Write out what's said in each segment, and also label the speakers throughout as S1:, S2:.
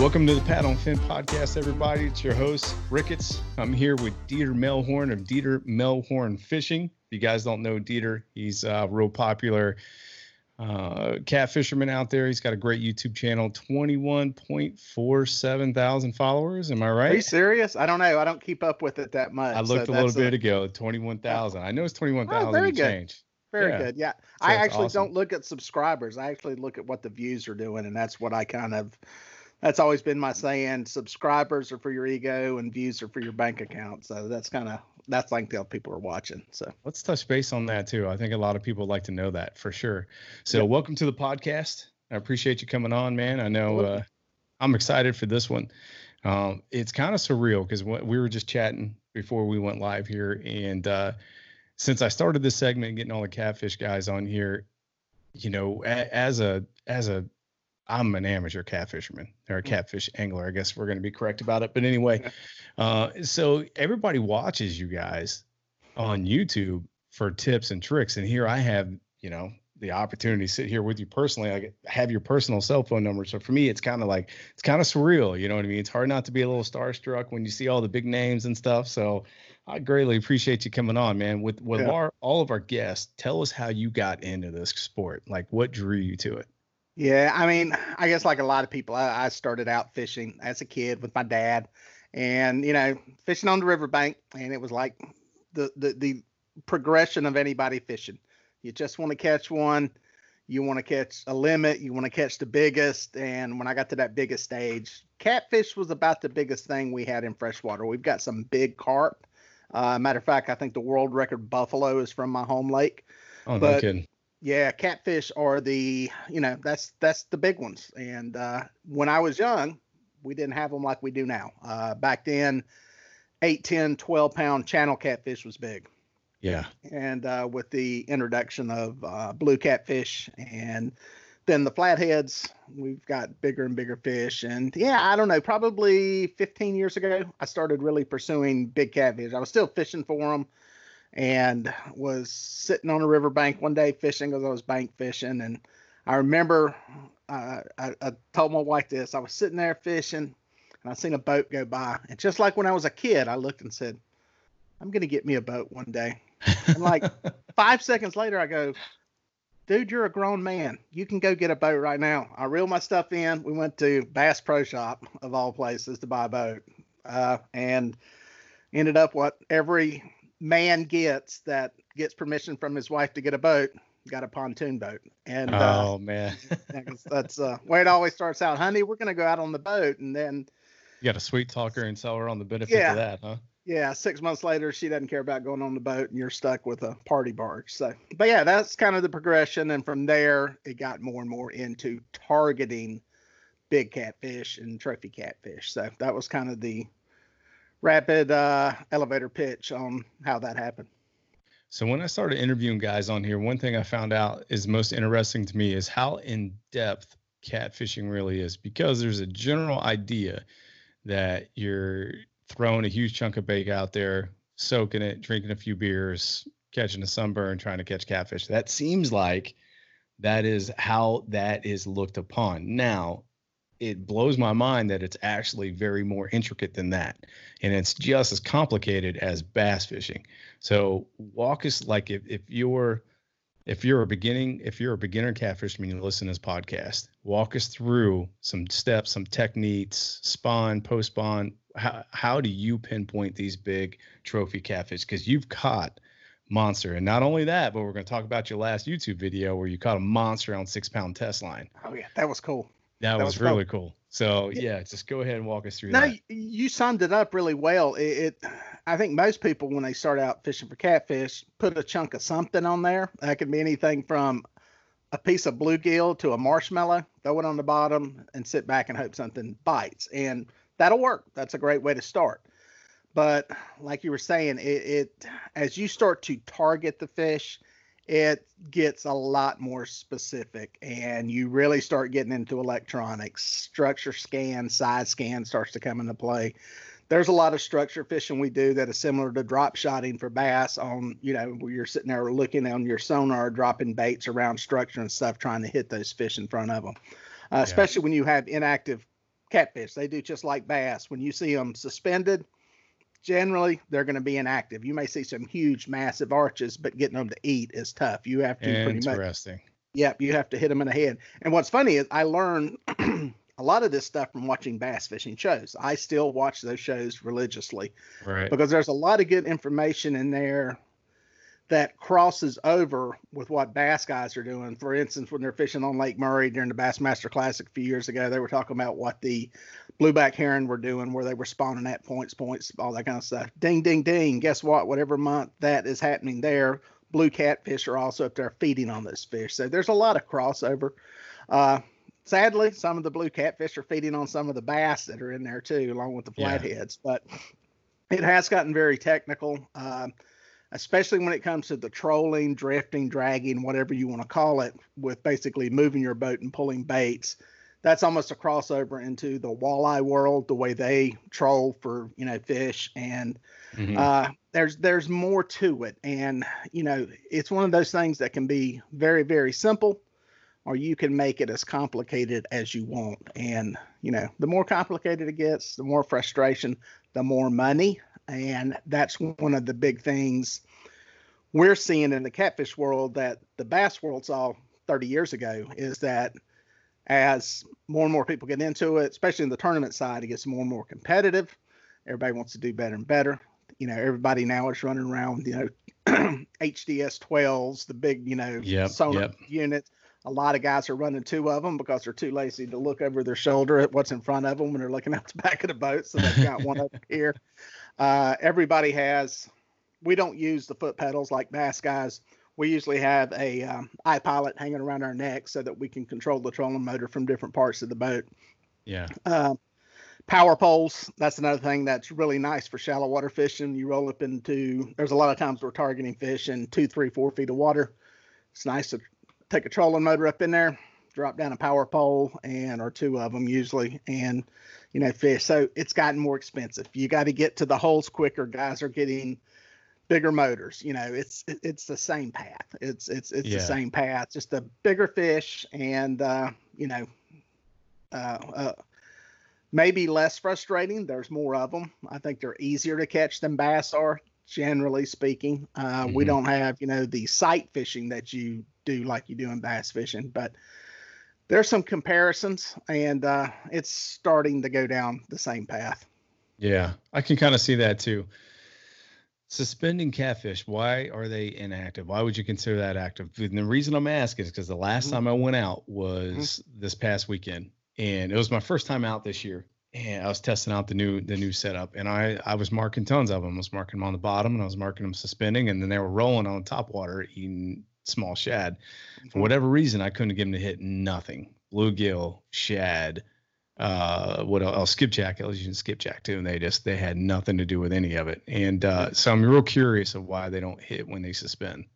S1: Welcome to the Pat on Fin podcast, everybody. It's your host, Ricketts. I'm here with Dieter Melhorn of Dieter Melhorn Fishing. If you guys don't know Dieter, he's a real popular uh, cat fisherman out there. He's got a great YouTube channel, 21.47 thousand followers. Am I right?
S2: Are you serious? I don't know. I don't keep up with it that much.
S1: I looked so a little bit a... ago, 21,000. I know it's 21,000 oh, very good. change.
S2: Very yeah. good. Yeah. So I actually awesome. don't look at subscribers. I actually look at what the views are doing, and that's what I kind of that's always been my saying. Subscribers are for your ego, and views are for your bank account. So that's kind of that's like the people are watching. So
S1: let's touch base on that too. I think a lot of people like to know that for sure. So yep. welcome to the podcast. I appreciate you coming on, man. I know uh, I'm excited for this one. Um, it's kind of surreal because we were just chatting before we went live here, and uh, since I started this segment, getting all the catfish guys on here, you know, a, as a as a I'm an amateur catfisherman or a mm. catfish angler. I guess we're going to be correct about it. But anyway, uh, so everybody watches you guys on YouTube for tips and tricks, and here I have, you know, the opportunity to sit here with you personally. I have your personal cell phone number, so for me, it's kind of like it's kind of surreal. You know what I mean? It's hard not to be a little starstruck when you see all the big names and stuff. So I greatly appreciate you coming on, man. With with yeah. our all of our guests, tell us how you got into this sport. Like, what drew you to it?
S2: Yeah, I mean, I guess like a lot of people, I, I, started out fishing as a kid with my dad, and you know, fishing on the riverbank, and it was like the the the progression of anybody fishing. You just want to catch one, you want to catch a limit, you want to catch the biggest, and when I got to that biggest stage, catfish was about the biggest thing we had in freshwater. We've got some big carp. Uh, matter of fact, I think the world record buffalo is from my home lake.
S1: Oh, but, no kidding
S2: yeah, catfish are the you know that's that's the big ones. And uh, when I was young, we didn't have them like we do now. Uh, back then, 8, 10, 12 pound channel catfish was big.
S1: Yeah.
S2: And uh, with the introduction of uh, blue catfish and then the flatheads, we've got bigger and bigger fish. And yeah, I don't know, probably 15 years ago, I started really pursuing big catfish. I was still fishing for them and was sitting on a riverbank one day fishing because I was bank fishing. And I remember uh, I, I, told my wife this. I was sitting there fishing and I seen a boat go by. And just like when I was a kid, I looked and said, I'm going to get me a boat one day. And like five seconds later, I go, dude, you're a grown man. You can go get a boat right now. I reeled my stuff in. We went to Bass Pro Shop, of all places, to buy a boat. Uh, and ended up what every man gets that gets permission from his wife to get a boat. got a pontoon boat. And
S1: oh uh, man,
S2: that's uh, way it always starts out. Honey, we're gonna go out on the boat, and then
S1: you got a sweet talker and sell her on the benefit yeah, of that, huh?
S2: Yeah. Six months later, she doesn't care about going on the boat, and you're stuck with a party barge. So, but yeah, that's kind of the progression, and from there, it got more and more into targeting big catfish and trophy catfish. So that was kind of the rapid uh, elevator pitch on how that happened.
S1: So when I started interviewing guys on here, one thing I found out is most interesting to me is how in depth catfishing really is because there's a general idea that you're throwing a huge chunk of bait out there, soaking it, drinking a few beers, catching a sunburn, trying to catch catfish. That seems like that is how that is looked upon. Now, it blows my mind that it's actually very more intricate than that. And it's just as complicated as bass fishing. So walk us like if, if you're if you're a beginning if you're a beginner catfisherman you listen to this podcast walk us through some steps some techniques spawn post spawn how, how do you pinpoint these big trophy catfish? Because you've caught monster. And not only that but we're going to talk about your last youtube video where you caught a monster on six pound test line.
S2: Oh yeah that was cool
S1: that, that was, was, really cool. So yeah, just go ahead and walk us through no, that.
S2: you summed it up really well. It, it, I think most people when they start out fishing for catfish put a chunk of something on there. That could be anything from a piece of bluegill to a marshmallow. Throw it on the bottom and sit back and hope something bites, and that'll work. That's a great way to start. But like you were saying, it, it as you start to target the fish, it gets a lot more specific and you really start getting into electronics. Structure scan side scan starts to come into play. There's a lot of structure fishing we do that is similar to drop shotting for bass on you know where you're sitting there looking on your sonar dropping baits around structure and stuff trying to hit those fish in front of them uh, yeah. especially when you have inactive catfish. They do just like bass. When you see them suspended generally they're going to be inactive. You may see some huge, massive arches, but getting them to eat is tough. You have to pretty much.
S1: Interesting.
S2: Yep, you have to hit them in the head. And what's funny is I learned a lot of this stuff from watching bass fishing shows. I still watch those shows religiously,
S1: right?
S2: Because there's a lot of good information in there that crosses over with what bass guys are doing. For instance, when they're fishing on Lake Murray during the Bassmaster Classic a few years ago, they were talking about what the blueback herring were doing, where they were spawning at points, points, all that kind of stuff. Ding, ding, ding. Guess what? Whatever month that is happening there, blue catfish are also up there feeding on those fish. So there's a lot of crossover. Uh, sadly, some of the blue catfish are feeding on some of the bass that are in there too, along with the flatheads. Yeah. But it has gotten very technical. Uh, especially when it comes to the trolling, drifting, dragging, whatever you want to call it, with basically moving your boat and pulling baits. That's almost a crossover into the walleye world, the way they troll for you know fish, and mm-hmm. uh, there's there's more to it. And you know, it's one of those things that can be very very simple, or you can make it as complicated as you want. And you know, the more complicated it gets, the more frustration, the more money and that's one of the big things we're seeing in the catfish world that the bass world saw 30 years ago is that as more and more people get into it, especially in the tournament side, it gets more and more competitive. Everybody wants to do better and better. You know, everybody now is running around, you know, HDS 12s, the big, you know,
S1: yep,
S2: sonar
S1: yep.
S2: units. A lot of guys are running two of them because they're too lazy to look over their shoulder at what's in front of them when they're looking out the back of the boat. So they've got one up here. Uh, everybody has. We don't use the foot pedals like bass guys. We usually have a um, iPilot hanging around our neck so that we can control the trolling motor from different parts of the boat.
S1: Yeah.
S2: Uh, power poles. That's another thing that's really nice for shallow water fishing. You roll up into. There's a lot of times we're targeting fish in two, three, four feet of water. It's nice to take a trolling motor up in there, drop down a power pole, and or two of them usually, and you know, fish. So it's gotten more expensive. You got to get to the holes quicker. Guys are getting bigger motors. You know, it's it's the same path. It's it's it's yeah. the same path, just a bigger fish, and uh, you know, uh, uh, maybe less frustrating. There's more of them. I think they're easier to catch than bass are, generally speaking. Uh, mm-hmm. We don't have you know the sight fishing that you do like you do in bass fishing, but there's some comparisons, and uh, it's starting to go down the same path.
S1: Yeah, I can kind of see that too. Suspending catfish, why are they inactive? Why would you consider that active? And the reason I'm asking is because the last
S2: Mm-hmm.
S1: time I went out was this past weekend, and it was my first time out this year. And I was testing out the new the new setup, and I I was marking tons of them. I was marking them on the bottom, and I was marking them suspending, and then they were rolling on top water eating small shad. For whatever reason, I couldn't get them to hit nothing. Bluegill, shad, uh, what else? Skipjack. Using skipjack too, and they just they had nothing to do with any of it. And uh, so I'm real curious of why they don't hit when they suspend.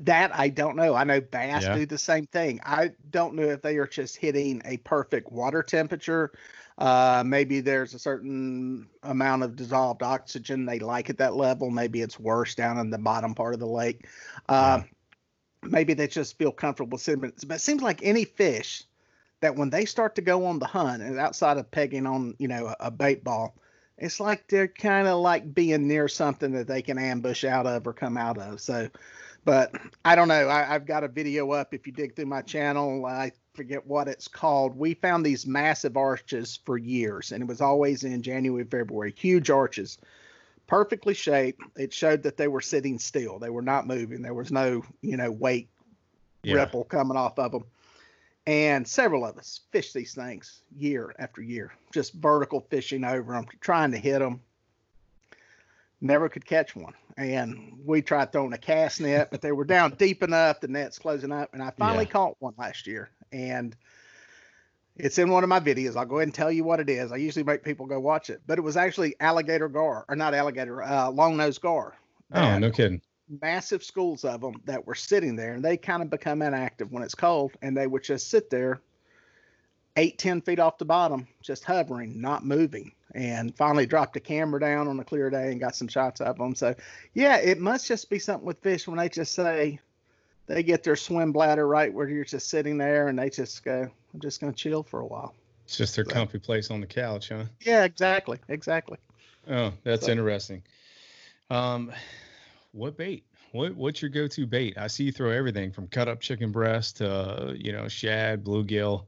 S2: That I don't know. I know bass
S1: Yeah.
S2: do the same thing. I don't know if they are just hitting a perfect water temperature. Uh, maybe there's a certain amount of dissolved oxygen they like at that level. Maybe it's worse down in the bottom part of the lake. Uh, Maybe they just feel comfortable swimming. But it seems like any fish that when they start to go on the hunt and outside of pegging on, you know, a, a bait ball, it's like they're kind of like being near something that they can ambush out of or come out of. So, but I don't know. I, I've got a video up. If you dig through my channel, I forget what it's called. We found these massive arches for years, and it was always in January, February. Huge arches, perfectly shaped. It showed that they were sitting still. They were not moving. There was no, you know, weight
S1: Yeah.
S2: ripple coming off of them. And several of us fish these things year after year, just vertical fishing over them, trying to hit them. Never could catch one. And we tried throwing a cast net, but they were down deep enough, the net's closing up. And I finally
S1: Yeah.
S2: caught one last year. And it's in one of my videos. I'll go ahead and tell you what it is. I usually make people go watch it, but it was actually alligator gar, or not alligator, uh, long nose gar.
S1: Oh, no kidding.
S2: Massive schools of them that were sitting there and they kind of become inactive when it's cold and they would just sit there eight ten feet off the bottom just hovering not moving and finally dropped the camera down on a clear day and got some shots of them so yeah it must just be something with fish when they just say they get their swim bladder right where you're just sitting there and they just go i'm just going to chill for a while
S1: It's just their
S2: So-
S1: comfy place on the couch, huh?
S2: yeah exactly exactly
S1: Oh, that's
S2: So-
S1: interesting. Um, what bait? What what's your go-to bait? I see you throw everything from cut up chicken breast to uh, you know shad, bluegill,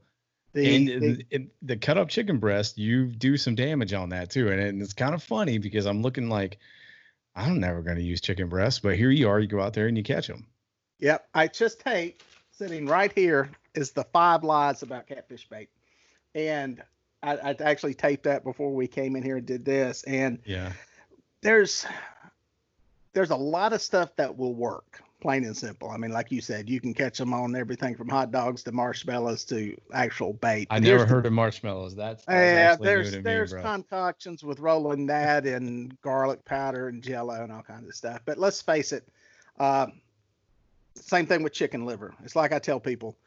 S2: the,
S1: and,
S2: the-
S1: the cut up chicken breast. You do some damage on that too, and, and it's kind of funny because I'm looking like I'm never going to use chicken breast, but here you are. You go out there and you catch them.
S2: Yep, I just taped sitting right here is the five lies about catfish bait, and I, I actually taped that before we came in here and did this. And
S1: Yeah.
S2: there's there's a lot of stuff that will work, plain and simple. I mean, like you said, you can catch them on everything from hot dogs to marshmallows to actual bait.
S1: I never
S2: here's the-
S1: heard of marshmallows. That's, that's
S2: yeah, there's
S1: to me,
S2: there's concoctions with rolling that and garlic powder and jello and all kinds of stuff. But let's face it, uh, same thing with chicken liver. It's like I tell people,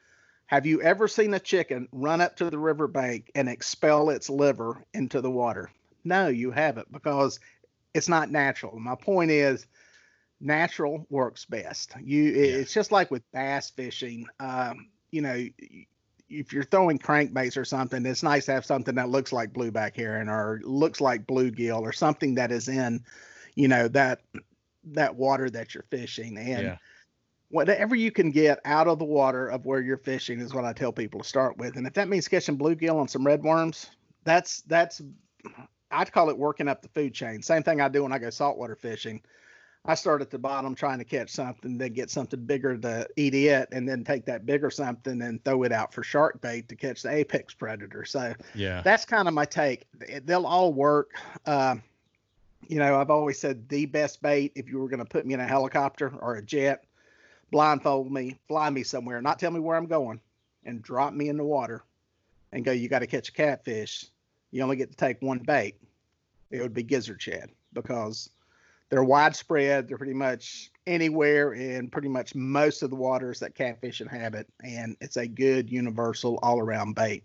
S2: have you ever seen a chicken run up to the riverbank and expel its liver into the water? No, you haven't because it's not natural. My point is, natural works best. You,
S1: Yeah.
S2: it's just like with bass fishing. Um, you know, if you're throwing crankbaits or something, it's nice to have something that looks like blueback herring or looks like bluegill or something that is in, you know, that that water that you're fishing. And
S1: yeah.
S2: whatever you can get out of the water of where you're fishing is what I tell people to start with. And if that means catching bluegill on some red worms, that's that's I'd call it working up the food chain. Same thing I do when I go saltwater fishing. I start at the bottom trying to catch something, then get something bigger to eat it, and then take that bigger something and throw it out for shark bait to catch the apex predator. So
S1: Yeah.
S2: that's kind of my take. They- They'll all work. Um, you know, I've always said the best bait if you were going to put me in a helicopter or a jet, blindfold me, fly me somewhere, not tell me where I'm going, and drop me in the water and go, you got to catch a catfish. You only get to take one bait. It would be gizzard shad because they're widespread. They're pretty much anywhere in pretty much most of the waters that catfish inhabit. And it's a good universal all around bait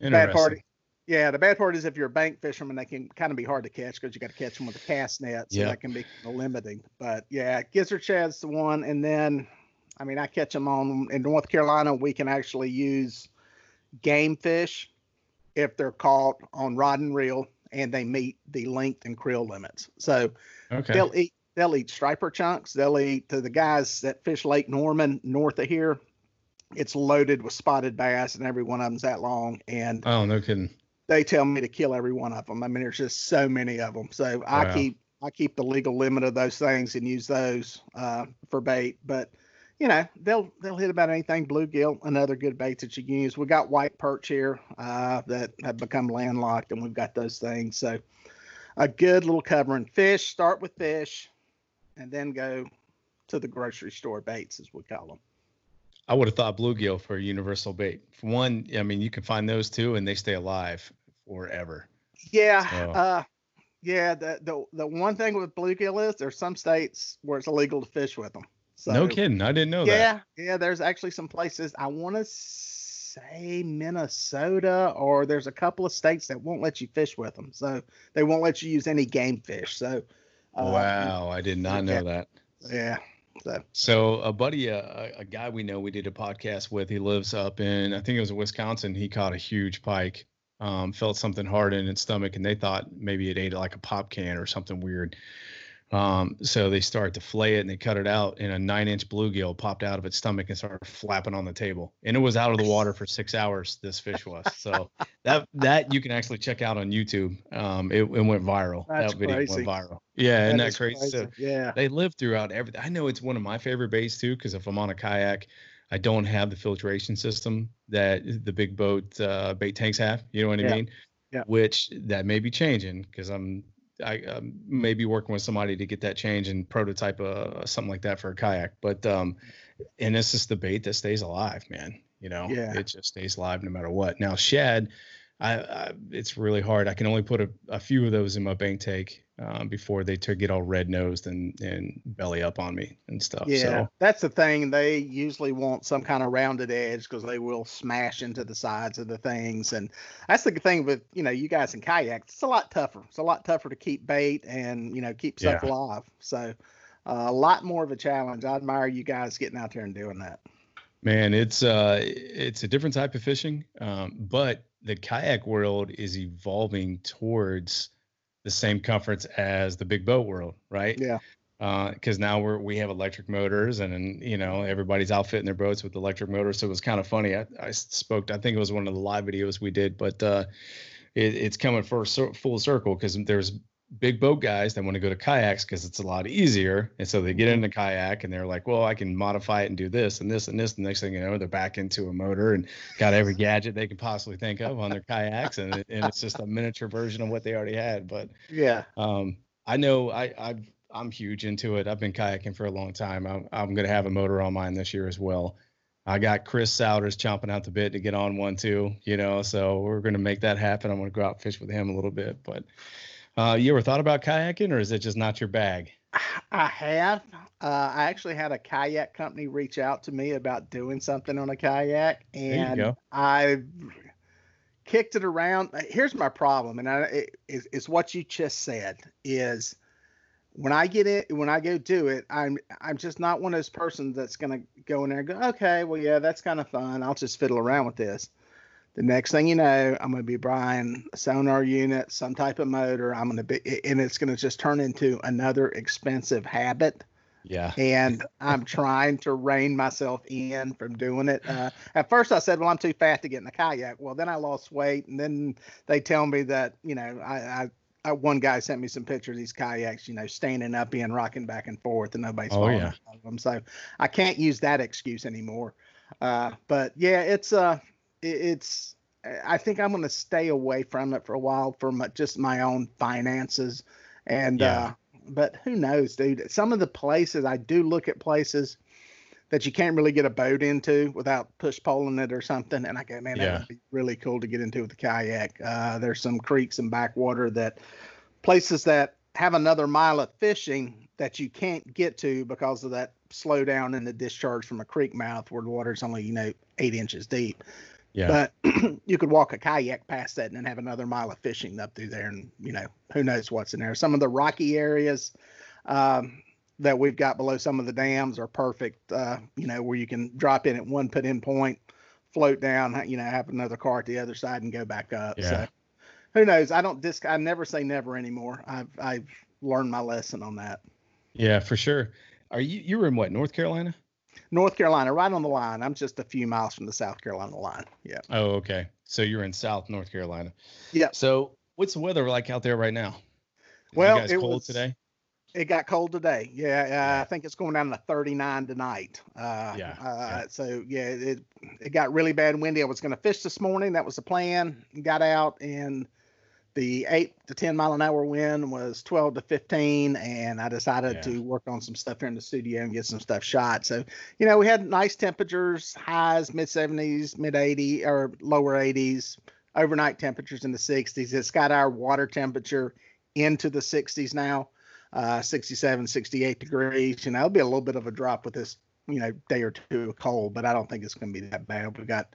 S2: bad part yeah the bad part is if you're a bank fisherman they can kind of be hard to catch because you got to catch them with a cast net so
S1: Yeah.
S2: that can be limiting but yeah gizzard shad's the one and then i mean i catch them on in north carolina we can actually use game fish if they're caught on rod and reel and they meet the length and creel limits so
S1: Okay.
S2: they'll eat they'll eat striper chunks they'll eat to the guys that fish lake norman north of here it's loaded with spotted bass and every one of them's that long and
S1: Oh, no kidding.
S2: they tell me to kill every one of them. I mean, there's just so many of them. So I keep I keep the legal limit of those things and use those uh, for bait. But you know, they'll they'll hit about anything. Bluegill, another good bait that you can use. We got white perch here uh, that have become landlocked, and we've got those things. So a good little covering. Fish. Start with fish, and then go to the grocery store baits, as we call them.
S1: I would have thought bluegill for a universal bait. For one, I mean, you can find those too, and they stay alive forever.
S2: Yeah.
S1: So-
S2: Uh, yeah. The, the the one thing with bluegill is there's some states where it's illegal to fish with them. So,
S1: no kidding. I didn't know that.
S2: Yeah, yeah. There's actually some places I want to say Minnesota, or there's a couple of states that won't let you fish with them. So they won't let you use any game fish. So. uh,
S1: Wow, I did not know
S2: yeah.
S1: that.
S2: Yeah. So.
S1: So a buddy, uh, a, a guy we know, we did a podcast with. He lives up in, I think it was Wisconsin. He caught a huge pike, um, felt something hard in its stomach, and they thought maybe it ate like a pop can or something weird. Um, so they started to flay it and they cut it out, and a nine-inch bluegill popped out of its stomach and started flapping on the table. And it was out of the water for six hours. This fish was. So that that you can actually check out on YouTube. Um, it, it went viral.
S2: That's
S1: that video
S2: crazy.
S1: went viral. Yeah, isn't that
S2: is
S1: crazy? So
S2: Yeah.
S1: they live throughout everything. I know it's one of my favorite baits too, because if I'm on a kayak, I don't have the filtration system that the big boat uh, bait tanks have. You know what I
S2: Yeah.
S1: mean?
S2: Yeah.
S1: Which that may be changing because I'm I um, may be working with somebody to get that change and prototype uh, something like that for a kayak. But um, and this is the bait that stays alive, man. You know,
S2: Yeah.
S1: it just stays alive no matter what. Now shad, I, I it's really hard. I can only put a, a few of those in my bank tank um, before they took get all red nosed and and belly up on me and stuff.
S2: Yeah,
S1: So
S2: that's the thing. They usually want some kind of rounded edge because they will smash into the sides of the things, and that's the thing with you know you guys in kayaks. It's a lot tougher. It's a lot tougher to keep bait and you know keep stuff
S1: Yeah.
S2: alive. So uh, a lot more of a challenge. I admire you guys getting out there and doing that.
S1: man, it's uh it's a different type of fishing, um, but the kayak world is evolving towards the same comforts as the big boat world, right?
S2: Yeah.
S1: because now we're we have electric motors and, and you know everybody's outfitting their boats with electric motors so it was kind of funny I, I spoke i think it was one of the live videos we did but uh it, it's coming for full circle because there's big boat guys that want to go to kayaks because it's a lot easier and so they get in the kayak and they're like well i can modify it and do this and this and this the next thing you know they're back into a motor and got every gadget they can possibly think of on their kayaks and, and it's just a miniature version of what they already had but
S2: Yeah.
S1: um, I know I, I've, I'm huge into it. I've been kayaking for a long time. I'm, I'm going to have a motor on mine this year as well. I got Chris Souders chomping out the bit to get on one too, you know, so we're going to make that happen. I'm going to go out and fish with him a little bit. But uh, you ever thought about kayaking or is it just not your bag?
S2: I have. Uh, I actually had a kayak company reach out to me about doing something on a kayak, and. I kicked it around. Uh, Here's my problem, and I, it, is, is what you just said is when I get it, when I go do it, I'm I'm just not one of those persons that's gonna go in there and go, okay, well, yeah, that's kind of fun. I'll just fiddle around with this. The next thing you know, I'm gonna be buying a sonar unit, some type of motor. I'm gonna be, and it's gonna just turn into another expensive habit
S1: Yeah.
S2: and I'm trying to rein myself in from doing it. Uh, at first, I said, "Well, I'm too fat to get in a kayak." Well, then I lost weight, and then they tell me that you know, I, I, one guy sent me some pictures of these kayaks, you know, standing up and rocking back and forth, and nobody's
S1: Oh,
S2: falling
S1: yeah.
S2: out of them. So I can't use that excuse anymore. Uh, but yeah, it's uh, it's. I think I'm going to stay away from it for a while for my, just my own finances, and
S1: Yeah.
S2: uh, but who knows, dude? Some of the places I do look at places that you can't really get a boat into without push poling it or something, and I go, man, that
S1: Yeah.
S2: would be really cool to get into with a kayak. Uh, there's some creeks and backwater that places that have another mile of fishing that you can't get to because of that slowdown in the discharge from a creek mouth where the water's only you know eight inches deep.
S1: Yeah.
S2: But you could walk a kayak past that and then have another mile of fishing up through there, and you know who knows what's in there. Some of the rocky areas um, that we've got below some of the dams are perfect. Uh, you know where you can drop in at one put in point, float down, you know, have another car at the other side and go back up.
S1: Yeah.
S2: So who knows? I don't disc. I never say never anymore. I've I've learned my lesson on that.
S1: yeah, for sure. Are you, you were in what, North Carolina?
S2: North Carolina, right on the line. I'm just a few miles from the South Carolina line. Yeah.
S1: Oh, okay. So you're in South North Carolina.
S2: Yeah.
S1: So what's the weather like out there right now? Is
S2: Well, it
S1: cold
S2: was-
S1: today?
S2: It got cold today. Yeah, uh, yeah, I think it's going down to 39 tonight. Uh,
S1: yeah,
S2: uh, yeah. So yeah, it it got really bad windy. I was going to fish this morning. That was the plan. Got out and the eight to 10 mile an hour wind was 12 to 15 and i decided yeah. to work on some stuff here in the studio and get some stuff shot. So you know we had nice temperatures highs mid 70s mid 80 or lower 80s overnight temperatures in the 60s it's got our water temperature into the 60s now uh 67 68 degrees. You know it'll be a little bit of a drop with this you know day or two of cold but i don't think it's going to be that bad. We've got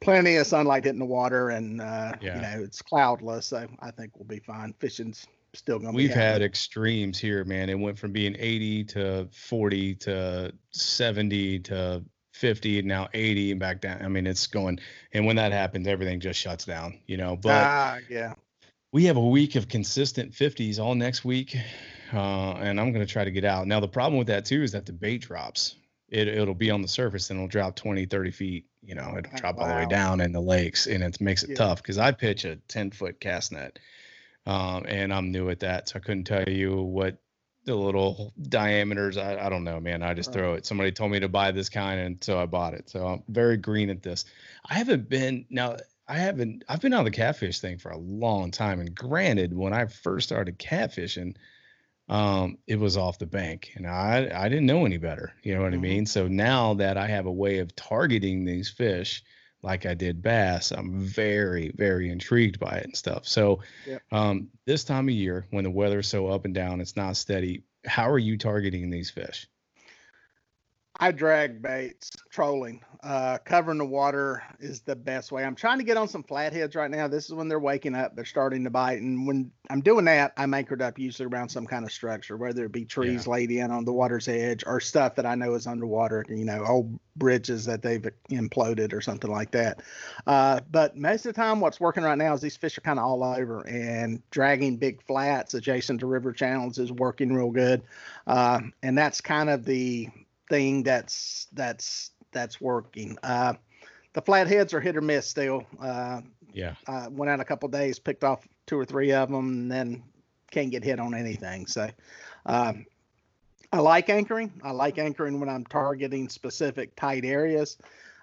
S2: plenty of sunlight hitting the water, and uh, yeah. you know it's cloudless, so I think we'll be fine. Fishing's still going. to be
S1: We've had extremes here, man. It went from being 80 to 40 to 70 to 50 and now 80 and back down. I mean, it's going. And when that happens, everything just shuts down. You know, but
S2: uh, yeah,
S1: we have a week of consistent 50s all next week. Uh, and I'm going to try to get out. Now, the problem with that too is that the bait drops. It, it'll be on the surface and it'll drop 20, 30 feet you know, it'll drop wow. all the way down in the lakes, and it makes it yeah. tough because I pitch a ten foot cast net, um, and I'm new at that, so I couldn't tell you what the little diameters. I, I don't know, man. I just throw it. Somebody told me to buy this kind, and so I bought it. So I'm very green at this. I haven't been now. I haven't. I've been on the catfish thing for a long time, and granted, when I first started catfishing um, it was off the bank and I, I didn't know any better. You know what mm-hmm. I mean? So now that I have a way of targeting these fish, like I did bass, I'm very, very intrigued by it and stuff. So, um, this time of year when the weather's so up and down, it's not steady. How are you targeting these fish?
S2: I drag baits, trolling. Uh, covering the water is the best way. I'm trying to get on some flatheads right now. This is when they're waking up, they're starting to bite. And when I'm doing that, I'm anchored up usually around some kind of structure, whether it be trees yeah. laid in on the water's edge or stuff that I know is underwater, you know, old bridges that they've imploded or something like that. Uh, but most of the time, what's working right now is these fish are kind of all over and dragging big flats adjacent to river channels is working real good. Uh, and that's kind of the thing that's that's that's working. Uh, the flatheads are hit or miss still. Uh,
S1: yeah.
S2: I went out a couple days, picked off two or three of them, and then can't get hit on anything. So, um, I like anchoring. I like anchoring when I'm targeting specific tight areas.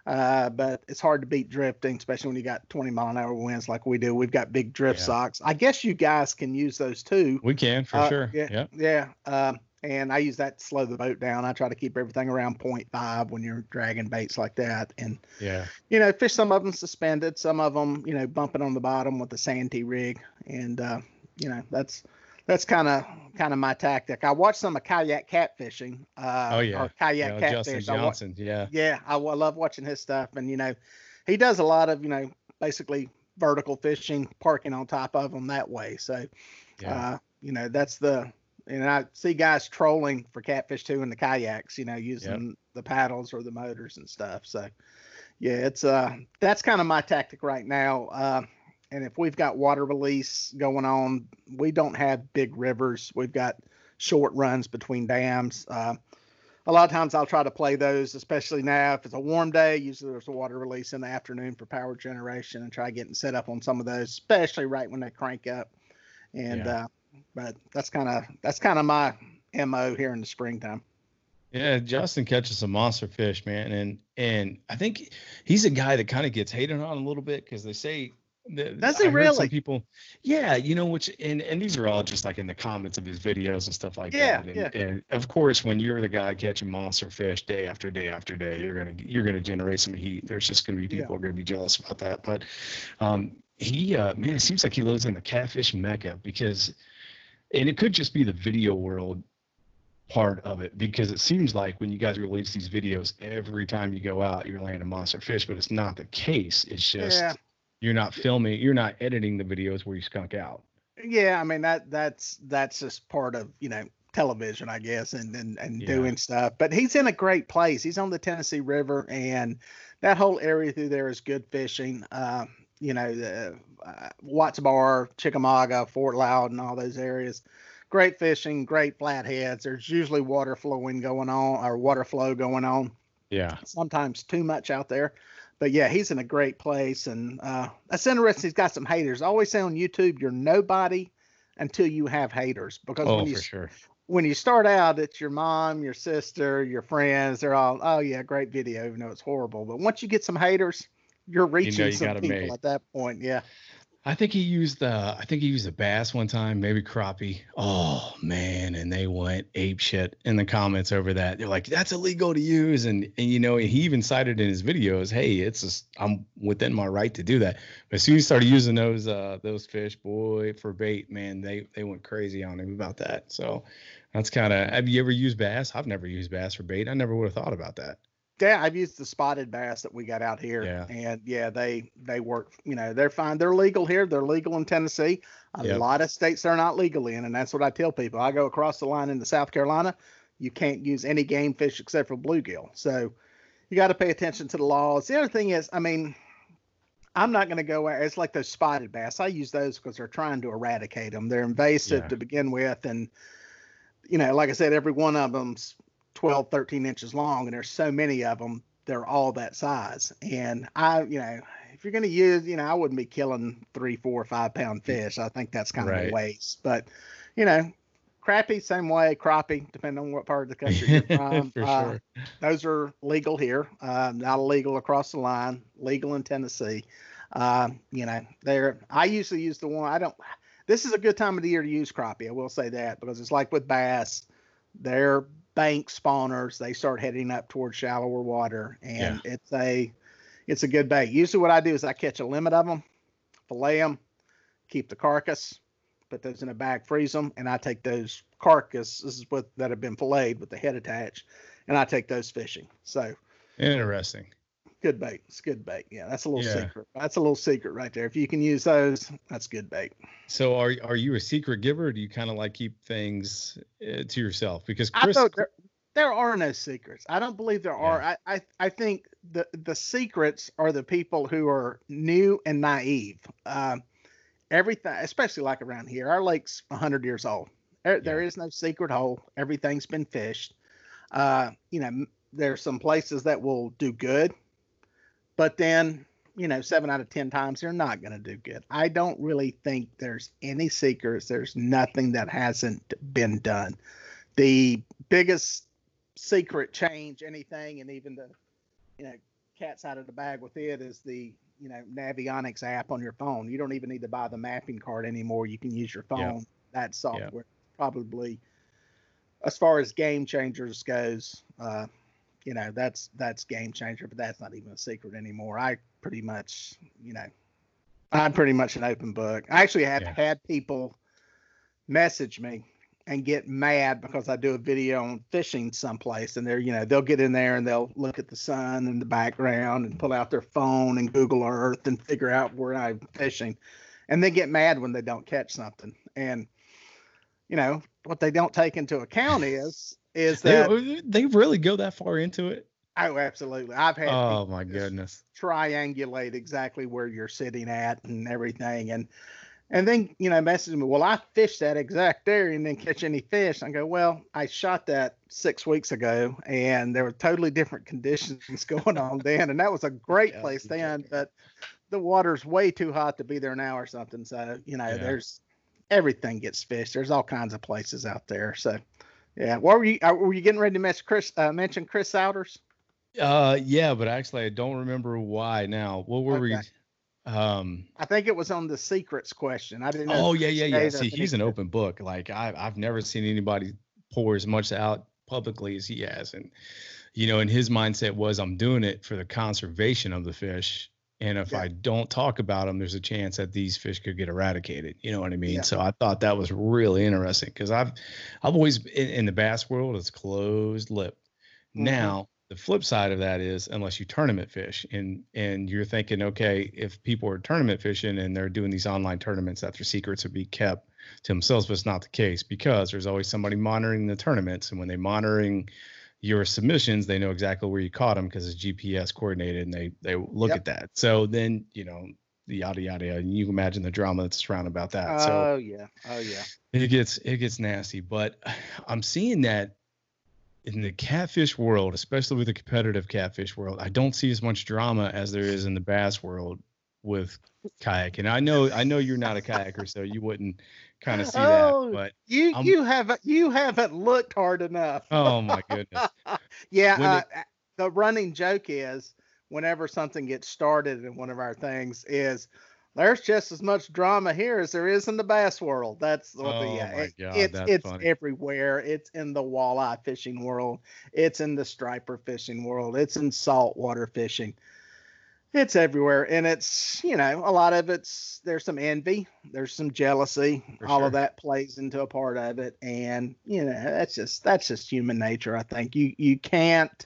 S2: Uh, but it's hard to beat drifting, especially when you got 20 mile an hour winds like we do. We've got big drift yeah. socks. I guess you guys can use those too.
S1: We can for uh, sure.
S2: Yeah.
S1: Yeah.
S2: yeah. Um, and I use that to slow the boat down. I try to keep everything around 0.5 when you're dragging baits like that. And
S1: yeah,
S2: you know, fish some of them suspended, some of them, you know, bumping on the bottom with the Santee rig, and uh, you know, that's that's kind of kind of my tactic. I watch some of kayak catfishing. Uh,
S1: oh yeah,
S2: or kayak
S1: yeah,
S2: catfish.
S1: Justin Johnson,
S2: I,
S1: yeah,
S2: yeah, I, I love watching his stuff, and you know, he does a lot of you know basically vertical fishing, parking on top of them that way. So, yeah. uh, you know, that's the and I see guys trolling for catfish too in the kayaks, you know, using yep. the paddles or the motors and stuff. So, yeah, it's uh that's kind of my tactic right now. Uh, and if we've got water release going on, we don't have big rivers. We've got short runs between dams. Uh, a lot of times I'll try to play those, especially now if it's a warm day. Usually there's a water release in the afternoon for power generation, and try getting set up on some of those, especially right when they crank up. And yeah. uh, but that's kind of that's kind of my mo here in the springtime.
S1: Yeah, Justin catches some monster fish, man, and and I think he's a guy that kind of gets hated on a little bit because they say
S2: does he really?
S1: Some people, yeah, you know, which and and these are all just like in the comments of his videos and stuff like
S2: yeah,
S1: that. And,
S2: yeah.
S1: and of course, when you're the guy catching monster fish day after day after day, you're gonna you're gonna generate some heat. There's just gonna be people yeah. are gonna be jealous about that. But um, he, uh, man, it seems like he lives in the catfish mecca because and it could just be the video world part of it because it seems like when you guys release these videos every time you go out you're landing monster fish but it's not the case. It's just yeah. you're not filming you're not editing the videos where you skunk out.
S2: Yeah i mean that that's that's just part of you know television i guess and and, and yeah. doing stuff. But he's in a great place. He's on the tennessee river and that whole area through there is good fishing. Uh, you know, the uh, Watts Bar, Chickamauga, Fort Loudoun, and all those areas. Great fishing, great flatheads. There's usually water flowing going on or water flow going on.
S1: Yeah.
S2: Sometimes too much out there. But yeah, he's in a great place. And uh, that's interesting. He's got some haters. I always say on YouTube, you're nobody until you have haters. Because
S1: oh,
S2: when you,
S1: for sure.
S2: when you start out, it's your mom, your sister, your friends. They're all, oh yeah, great video, even though it's horrible. But once you get some haters, you're reaching you, know you some people make. at that point. Yeah.
S1: I think he used the I think he used a bass one time, maybe crappie. Oh man, and they went ape shit in the comments over that. They're like, "That's illegal to use," and and you know he even cited in his videos, "Hey, it's just I'm within my right to do that." But as soon as he started using those uh those fish, boy, for bait, man, they they went crazy on him about that. So that's kind of. Have you ever used bass? I've never used bass for bait. I never would have thought about that.
S2: Yeah, I've used the spotted bass that we got out here, yeah. and yeah, they they work. You know, they're fine. They're legal here. They're legal in Tennessee. A yep. lot of states they're not legal in, and that's what I tell people. I go across the line into South Carolina, you can't use any game fish except for bluegill. So you got to pay attention to the laws. The other thing is, I mean, I'm not going to go. It's like those spotted bass. I use those because they're trying to eradicate them. They're invasive yeah. to begin with, and you know, like I said, every one of them's 12, 13 inches long, and there's so many of them, they're all that size. And I, you know, if you're going to use, you know, I wouldn't be killing three, four, five pound fish. I think that's kind right. of a waste. But, you know, crappie, same way, crappie, depending on what part of the country you're from. For uh, sure. Those are legal here, uh, not illegal across the line, legal in Tennessee. Uh, you know, they're, I usually use the one, I don't, this is a good time of the year to use crappie. I will say that because it's like with bass, they're bank spawners. They start heading up towards shallower water, and yeah. it's a it's a good bait. Usually, what I do is I catch a limit of them, fillet them, keep the carcass, put those in a bag, freeze them, and I take those carcasses with that have been filleted with the head attached, and I take those fishing. So
S1: interesting.
S2: Good bait. It's good bait. Yeah, that's a little yeah. secret. That's a little secret right there. If you can use those, that's good bait.
S1: So are are you a secret giver? do you kind of like keep things uh, to yourself? Because Chris,
S2: there, there, are no secrets. I don't believe there yeah. are. I, I I think the the secrets are the people who are new and naive. Um, everything, especially like around here, our lake's hundred years old. There, yeah. there is no secret hole. Everything's been fished. Uh, you know, there's some places that will do good but then you know seven out of ten times they're not going to do good. I don't really think there's any secrets. There's nothing that hasn't been done. The biggest secret change anything and even the you know cat's out of the bag with it is the you know navionics app on your phone. You don't even need to buy the mapping card anymore. You can use your phone. Yeah. that software yeah. probably as far as game changers goes uh, you know that's that's game changer but that's not even a secret anymore. I pretty much you know i'm pretty much an open book. I actually have yeah. had people message me and get mad because i do a video on fishing someplace and they're you know they'll get in there and they'll look at the sun in the background and pull out their phone and google earth and figure out where i'm fishing. And they get mad when they don't catch something. And you know what they don't take into account is is that
S1: they, they really go that far into it?
S2: Oh, absolutely. I've had
S1: oh my goodness
S2: triangulate exactly where you're sitting at and everything, and and then you know message me. Well, I fished that exact area and didn't catch any fish. I go, well, I shot that six weeks ago, and there were totally different conditions going on then, and that was a great yeah, place then, but the water's way too hot to be there now or something. So you know, yeah. there's everything gets fished. There's all kinds of places out there. So yeah. What were you? Uh, were you getting ready to mention Chris? Uh, mention Chris Souders?
S1: Uh, yeah, but actually, I don't remember why now. What were okay. we? Um,
S2: I think it was on the secrets question. I didn't.
S1: know. Oh yeah, yeah, yeah. See, he's an open book. Like I've I've never seen anybody pour as much out publicly as he has, and you know, and his mindset was, I'm doing it for the conservation of the fish and if yeah. I don't talk about them, there's a chance that these fish could get eradicated. You know what I mean? Yeah. So I thought that was really interesting because I've I've always in, in, the bass world it's closed lip. Mm-hmm. Now the flip side of that is unless you tournament fish and and you're thinking okay if people are tournament fishing and they're doing these online tournaments that their secrets would be kept to themselves but it's not the case because there's always somebody monitoring the tournaments and when they're monitoring your submissions, they know exactly where you caught them because it's GPS coordinated and they they look yep. at that. So then you know the yada yada. And you can imagine the drama that's surrounded about that. Oh
S2: so yeah, oh yeah.
S1: It gets it gets nasty, but I'm seeing that in the catfish world, especially with the competitive catfish world, I don't see as much drama as there is in the bass world with kayak. And I know I know you're not a kayaker, so you wouldn't kind of see
S2: Oh,
S1: that. But
S2: You
S1: I'm-
S2: you haven't you haven't looked hard enough.
S1: oh my goodness,
S2: yeah, uh, the running joke is whenever something gets started in one of our things is there's just as much drama here as there is in the bass world. That's what the
S1: Oh
S2: yeah,
S1: my
S2: it-
S1: God,
S2: it's
S1: that's
S2: it's
S1: funny.
S2: everywhere. It's in the walleye fishing world. It's in the striper fishing world. It's in saltwater fishing. It's everywhere, and it's you know a lot of it's there's some envy, there's some jealousy.
S1: For
S2: all
S1: sure.
S2: of that plays into a part of it, and you know that's just that's just human nature. I think you you can't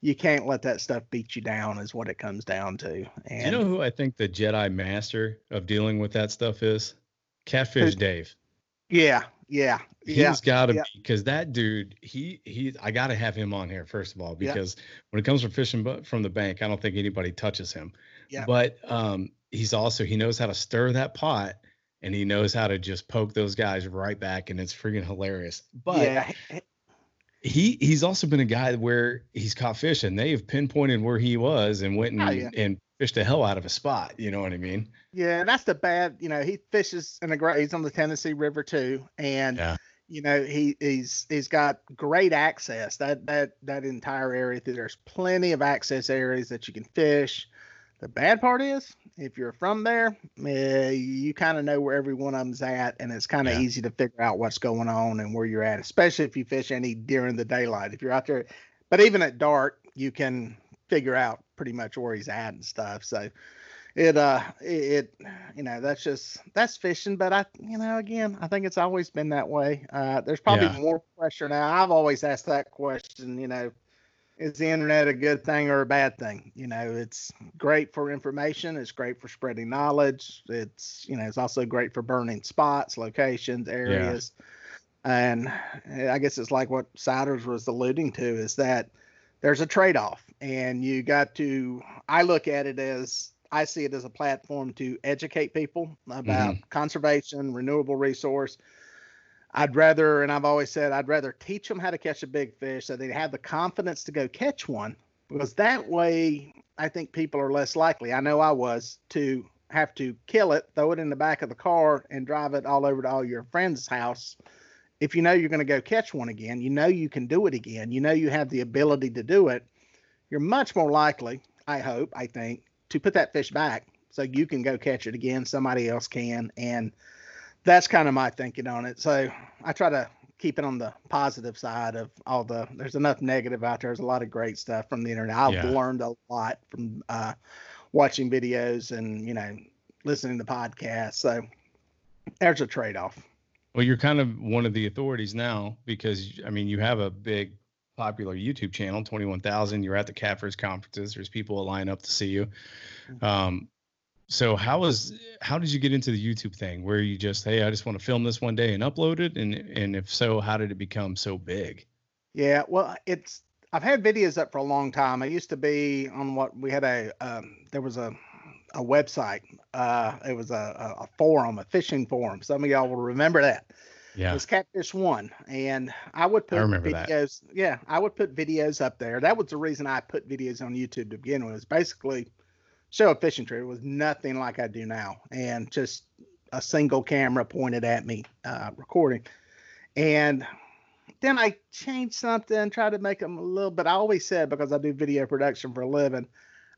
S2: you can't let that stuff beat you down is what it comes down to.
S1: Do you know who I think the Jedi master of dealing with that stuff is? Catfish
S2: Who-
S1: Dave.
S2: Yeah, yeah,
S1: He's
S2: yeah,
S1: got to
S2: yeah.
S1: be because that dude, he he, I got to have him on here first of all
S2: Yeah.
S1: because when it comes from fishing bu- from the bank, I don't think anybody touches him.
S2: Yeah.
S1: But um, he's also he knows how to stir that pot and he knows how to just poke those guys right back, and it's freaking hilarious. But
S2: yeah,
S1: he he's also been a guy where he's caught fish and they have pinpointed where he was and went and,
S2: Oh, yeah.
S1: and fished the hell out of a spot. You know what I mean?
S2: Yeah, and that's the bad. You know, he fishes in a great. He's on the Tennessee River too, and
S1: Yeah.
S2: you know he he's he's got great access. That that that entire area. There's plenty of access areas that you can fish. The bad part is, if you're from there, eh, you kind of know where every one of them's at, and it's kind of
S1: Yeah.
S2: easy to figure out what's going on and where you're at, especially if you fish any during the daylight. If you're out there, but even at dark, you can figure out pretty much where he's at and stuff. So it uh it, it you know that's just that's fishing. But i you know again i think it's always been that way. Uh there's probably
S1: Yeah.
S2: more pressure now. I've always asked that question you know is the internet a good thing or a bad thing? You know it's great for information. It's great for spreading knowledge. It's you know it's also great for burning spots locations areas. And eh, i guess it's like what siders was alluding to is that there's a trade-off and you got to i look at it as i see it as a platform to educate people about mm-hmm. conservation renewable resource. I'd rather and i've always said i'd rather teach them how to catch a big fish so they have the confidence to go catch one because that way i think people are less likely i know i was to have to kill it throw it in the back of the car and drive it all over to all your friends house. If you know you're going to go catch one again, you know you can do it again, you know you have the ability to do it, you're much more likely, I hope, I think, to put that fish back so you can go catch it again, somebody else can. And that's kind of my thinking on it. So I try to keep it on the positive side of all the there's enough negative out there. There's a lot of great stuff from the internet. I've
S1: Yeah.
S2: learned a lot from uh, watching videos and, you know, listening to podcasts. So there's a trade off.
S1: Well, you're kind of one of the authorities now because I mean you have a big popular YouTube channel, 21,000. You're at the Catfish conferences. There's people that line up to see you. Um, so how was how did you get into the YouTube thing? Where you just hey, I just want to film this one day and upload it, and and if so, how did it become so big?
S2: Yeah, well, it's I've had videos up for a long time. I used to be on what we had a um, there was a a website. Uh, it was a, a, a forum, a fishing forum. Some of y'all will remember that. It
S1: Yeah,
S2: was Catfish One, and I would put
S1: that.
S2: videos. Yeah, I would put videos up there. That was the reason I put videos on YouTube to begin with. It was basically show a fishing trip. It was nothing like I do now, and just a single camera pointed at me, uh, recording. And then I changed something, tried to make them a little bit. I always said because I do video production for a living,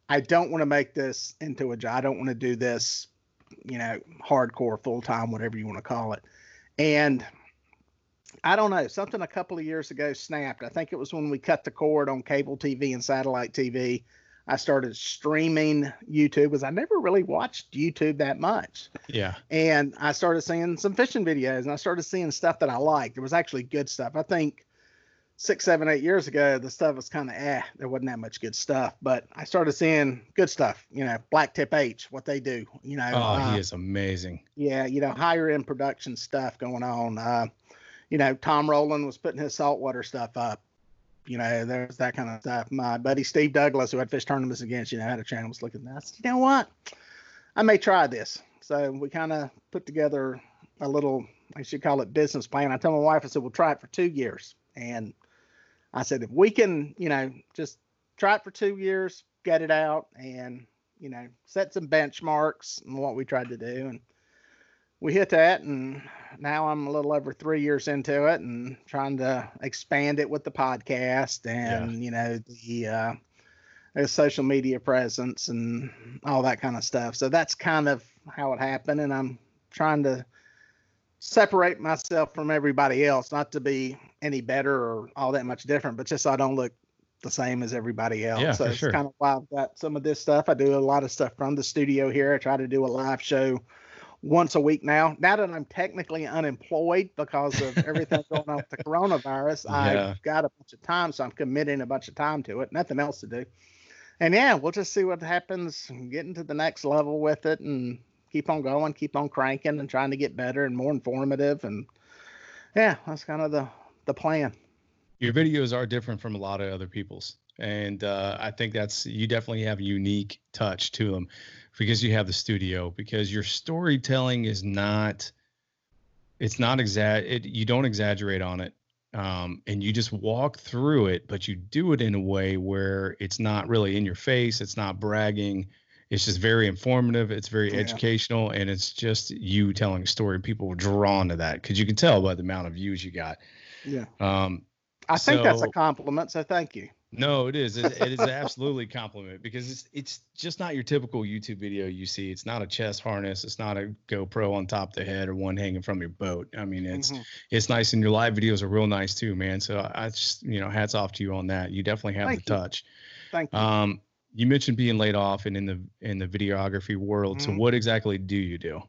S2: I don't want to make this into a job. I don't want to do this, you know, hardcore full time, whatever you want to call it. And I don't know, something a couple of years ago snapped. I think it was when we cut the cord on cable TV and satellite TV. I started streaming YouTube because I never really watched YouTube that much
S1: yeah,
S2: and I started seeing some fishing videos and I started seeing stuff that I liked. There was actually good stuff. I think six, seven, eight years ago, the stuff was kind of eh, there wasn't that much good stuff. But I started seeing good stuff, you know, BlacktipH, what they do, you know.
S1: oh,
S2: uh,
S1: he is amazing.
S2: yeah, you know, higher end production stuff going on. Uh, you know, Tom Rowland was putting his saltwater stuff up. You know, there's that kind of stuff. My buddy Steve Douglas, who had fish tournaments against, you know, had a channel, was looking at that. I said, you know what? I may try this. So we kind of put together a little, I should call it business plan. I told my wife, I said, we'll try it for two years. And I said, if we can, you know, just try it for two years, get it out and, you know, set some benchmarks and what we tried to do. And we hit that, and now I'm a little over three years into it, and trying to expand it with the podcast and yeah. you know the uh, the social media presence and all that kind of stuff. So that's kind of how it happened, and I'm trying to separate myself from everybody else, not to be any better or all that much different, but just so I don't look the same as everybody else.
S1: Yeah,
S2: so
S1: it's sure.
S2: kind of why I've got some of this stuff. I do a lot of stuff from the studio here. I try to do a live show once a week now. Now that I'm technically unemployed because of everything going on with the coronavirus, yeah. I've got a bunch of time, so I'm committing a bunch of time to it. Nothing else to do. And yeah, we'll just see what happens, getting to the next level with it and keep on going, keep on cranking and trying to get better and more informative. And yeah, that's kind of the, the plan.
S1: Your videos are different from a lot of other people's. And uh, I think that's, you definitely have a unique touch to them because you have the studio, because your storytelling is not, it's not exact, it, you don't exaggerate on it. Um, and you just walk through it, but you do it in a way where it's not really in your face. It's not bragging it's just very informative it's very yeah. educational and it's just you telling a story people are drawn to that because you can tell by the amount of views you got
S2: yeah um i think so, that's a compliment so thank you
S1: no it is it, it is absolutely a compliment because it's it's just not your typical youtube video you see it's not a chest harness it's not a gopro on top of the head or one hanging from your boat i mean it's mm-hmm. it's nice and your live videos are real nice too man so i just you know hats off to you on that you definitely have thank the you. touch
S2: thank you
S1: um you mentioned being laid off and in the in the videography world. Mm-hmm. So what exactly do you do?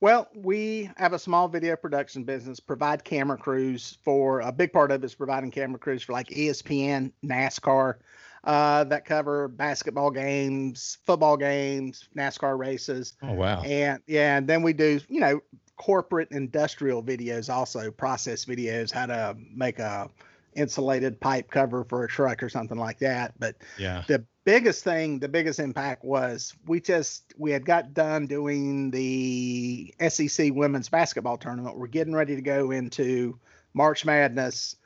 S2: Well, we have a small video production business, provide camera crews for a big part of it is providing camera crews for like ESPN, NASCAR, uh, that cover basketball games, football games, NASCAR races.
S1: Oh wow.
S2: And yeah, and then we do, you know, corporate industrial videos also, process videos, how to make a insulated pipe cover for a truck or something like that. But
S1: yeah,
S2: the biggest thing, the biggest impact was we just we had got done doing the SEC women's basketball tournament. We're getting ready to go into March Madness,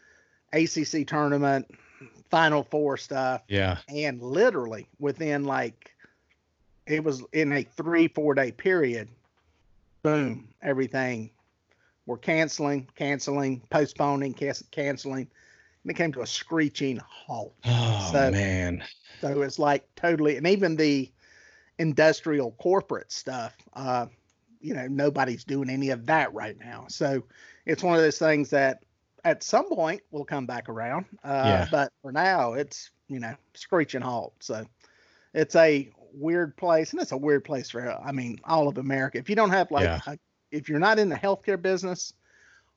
S2: ACC tournament, Final Four stuff.
S1: Yeah,
S2: and literally within like it was in a three four day period, boom, everything. We're canceling, canceling, postponing, canceling and it came to a screeching halt.
S1: Oh so, man!
S2: So it's like totally, and even the industrial corporate stuff, uh, you know, nobody's doing any of that right now. So it's one of those things that at some point will come back around. Uh, yeah. But for now, it's you know screeching halt. So it's a weird place, and it's a weird place for I mean all of America. If you don't have like, yeah. a, if you're not in the healthcare business,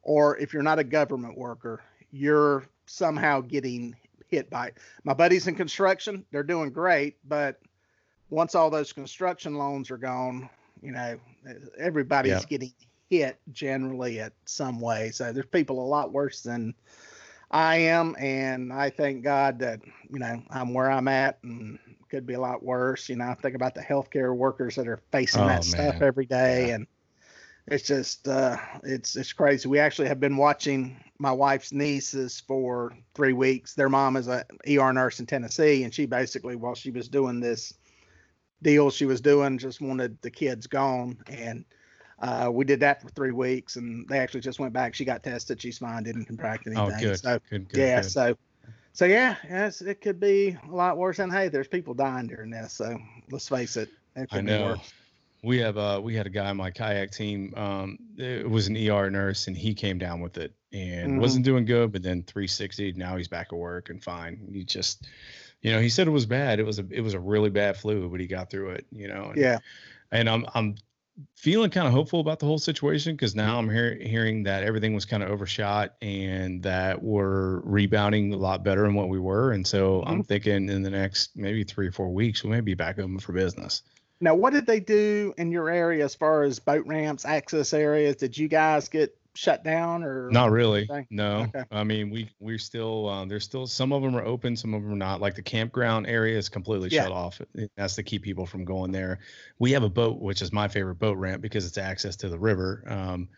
S2: or if you're not a government worker, you're somehow getting hit by it. My buddies in construction, they're doing great, but once all those construction loans are gone, you know, everybody's yeah. getting hit generally at some way. So there's people a lot worse than I am, and I thank God that you know I'm where I'm at, and could be a lot worse. You know, I think about the healthcare workers that are facing oh, that man. stuff every day, yeah. and it's just uh, it's it's crazy. We actually have been watching my wife's nieces for three weeks. Their mom is a ER nurse in Tennessee, and she basically, while she was doing this deal she was doing, just wanted the kids gone. And uh, we did that for three weeks, and they actually just went back. She got tested. She's fine. Didn't contract oh, anything.
S1: Oh, good.
S2: So
S1: good, good,
S2: yeah.
S1: Good.
S2: So so yeah, yes, it could be a lot worse. And hey, there's people dying during this. So let's face it. it
S1: I know we have uh we had a guy on my kayak team um it was an er nurse and he came down with it and mm-hmm. wasn't doing good but then 360 now he's back at work and fine he just you know he said it was bad it was a it was a really bad flu but he got through it you know and,
S2: yeah
S1: and i'm i'm feeling kind of hopeful about the whole situation because now i'm hear, hearing that everything was kind of overshot and that we're rebounding a lot better than what we were and so mm-hmm. i'm thinking in the next maybe three or four weeks we may be back open for business
S2: now, what did they do in your area as far as boat ramps, access areas? Did you guys get shut down or
S1: not really anything? no okay. i mean we we're still um, there's still some of them are open some of them are not like the campground area is completely yeah. shut off that's to keep people from going there we have a boat which is my favorite boat ramp because it's access to the river um,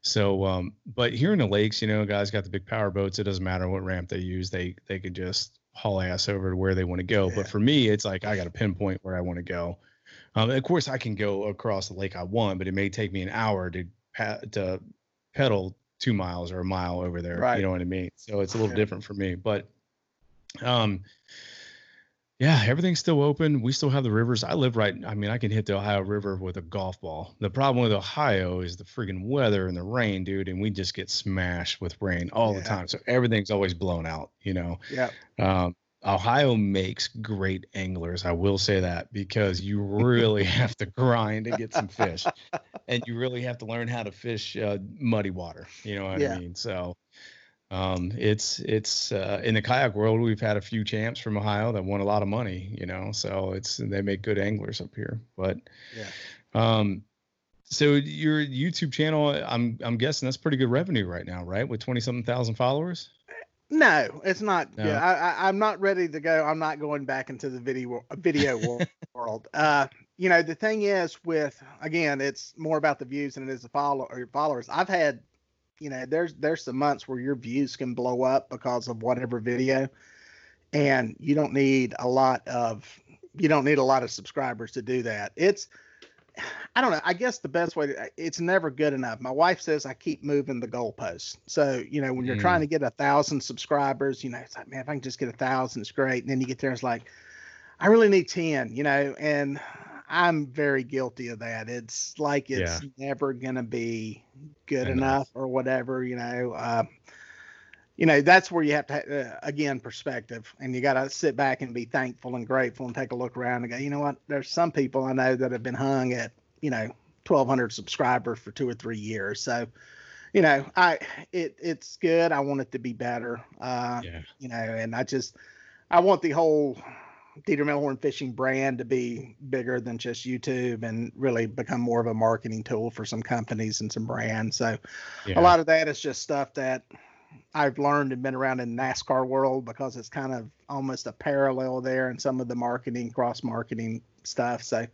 S1: so um, but here in the lakes you know guys got the big power boats it doesn't matter what ramp they use they they could just haul ass over to where they want to go yeah. but for me it's like i got to pinpoint where i want to go Um, of course, I can go across the lake I want, but it may take me an hour to to pedal two miles or a mile over there. Right. You know what I mean? So it's a little yeah. different for me. But um, yeah, everything's still open. We still have the rivers. I live right. I mean, I can hit the Ohio River with a golf ball. The problem with Ohio is the friggin' weather and the rain, dude. And we just get smashed with rain all yeah. the time. So everything's always blown out, you know?
S2: Yeah.
S1: Um, Ohio makes great anglers. I will say that because you really have to grind to get some fish, and you really have to learn how to fish uh, muddy water. You know what yeah. I mean? So, um, it's it's uh, in the kayak world. We've had a few champs from Ohio that won a lot of money, you know. So it's they make good anglers up here. But
S2: yeah.
S1: Um, so your YouTube channel, I'm I'm guessing that's pretty good revenue right now, right? With twenty something thousand followers.
S2: No, it's not. No. Yeah, I, I, am not ready to go. I'm not going back into the video video world. Uh, you know, the thing is with again, it's more about the views than it is the follow or followers. I've had you know, there's there's some months where your views can blow up because of whatever video, and you don't need a lot of you don't need a lot of subscribers to do that. It's I don't know. I guess the best way to, it's never good enough. My wife says I keep moving the goalposts. So, you know, when you're mm. trying to get a thousand subscribers, you know, it's like, man, if I can just get a thousand, it's great. And then you get there, it's like, I really need 10, you know, and I'm very guilty of that. It's like it's yeah. never gonna be good enough or whatever, you know. Uh, you know that's where you have to uh, again perspective, and you got to sit back and be thankful and grateful and take a look around and go, you know what? There's some people I know that have been hung at you know 1,200 subscribers for two or three years, so you know I it it's good. I want it to be better. Uh, yeah. You know, and I just I want the whole Dieter Melhorn Fishing brand to be bigger than just YouTube and really become more of a marketing tool for some companies and some brands. So yeah. a lot of that is just stuff that I've learned and been around in NASCAR world because it's kind of almost a parallel there in some of the marketing, cross marketing stuff. So,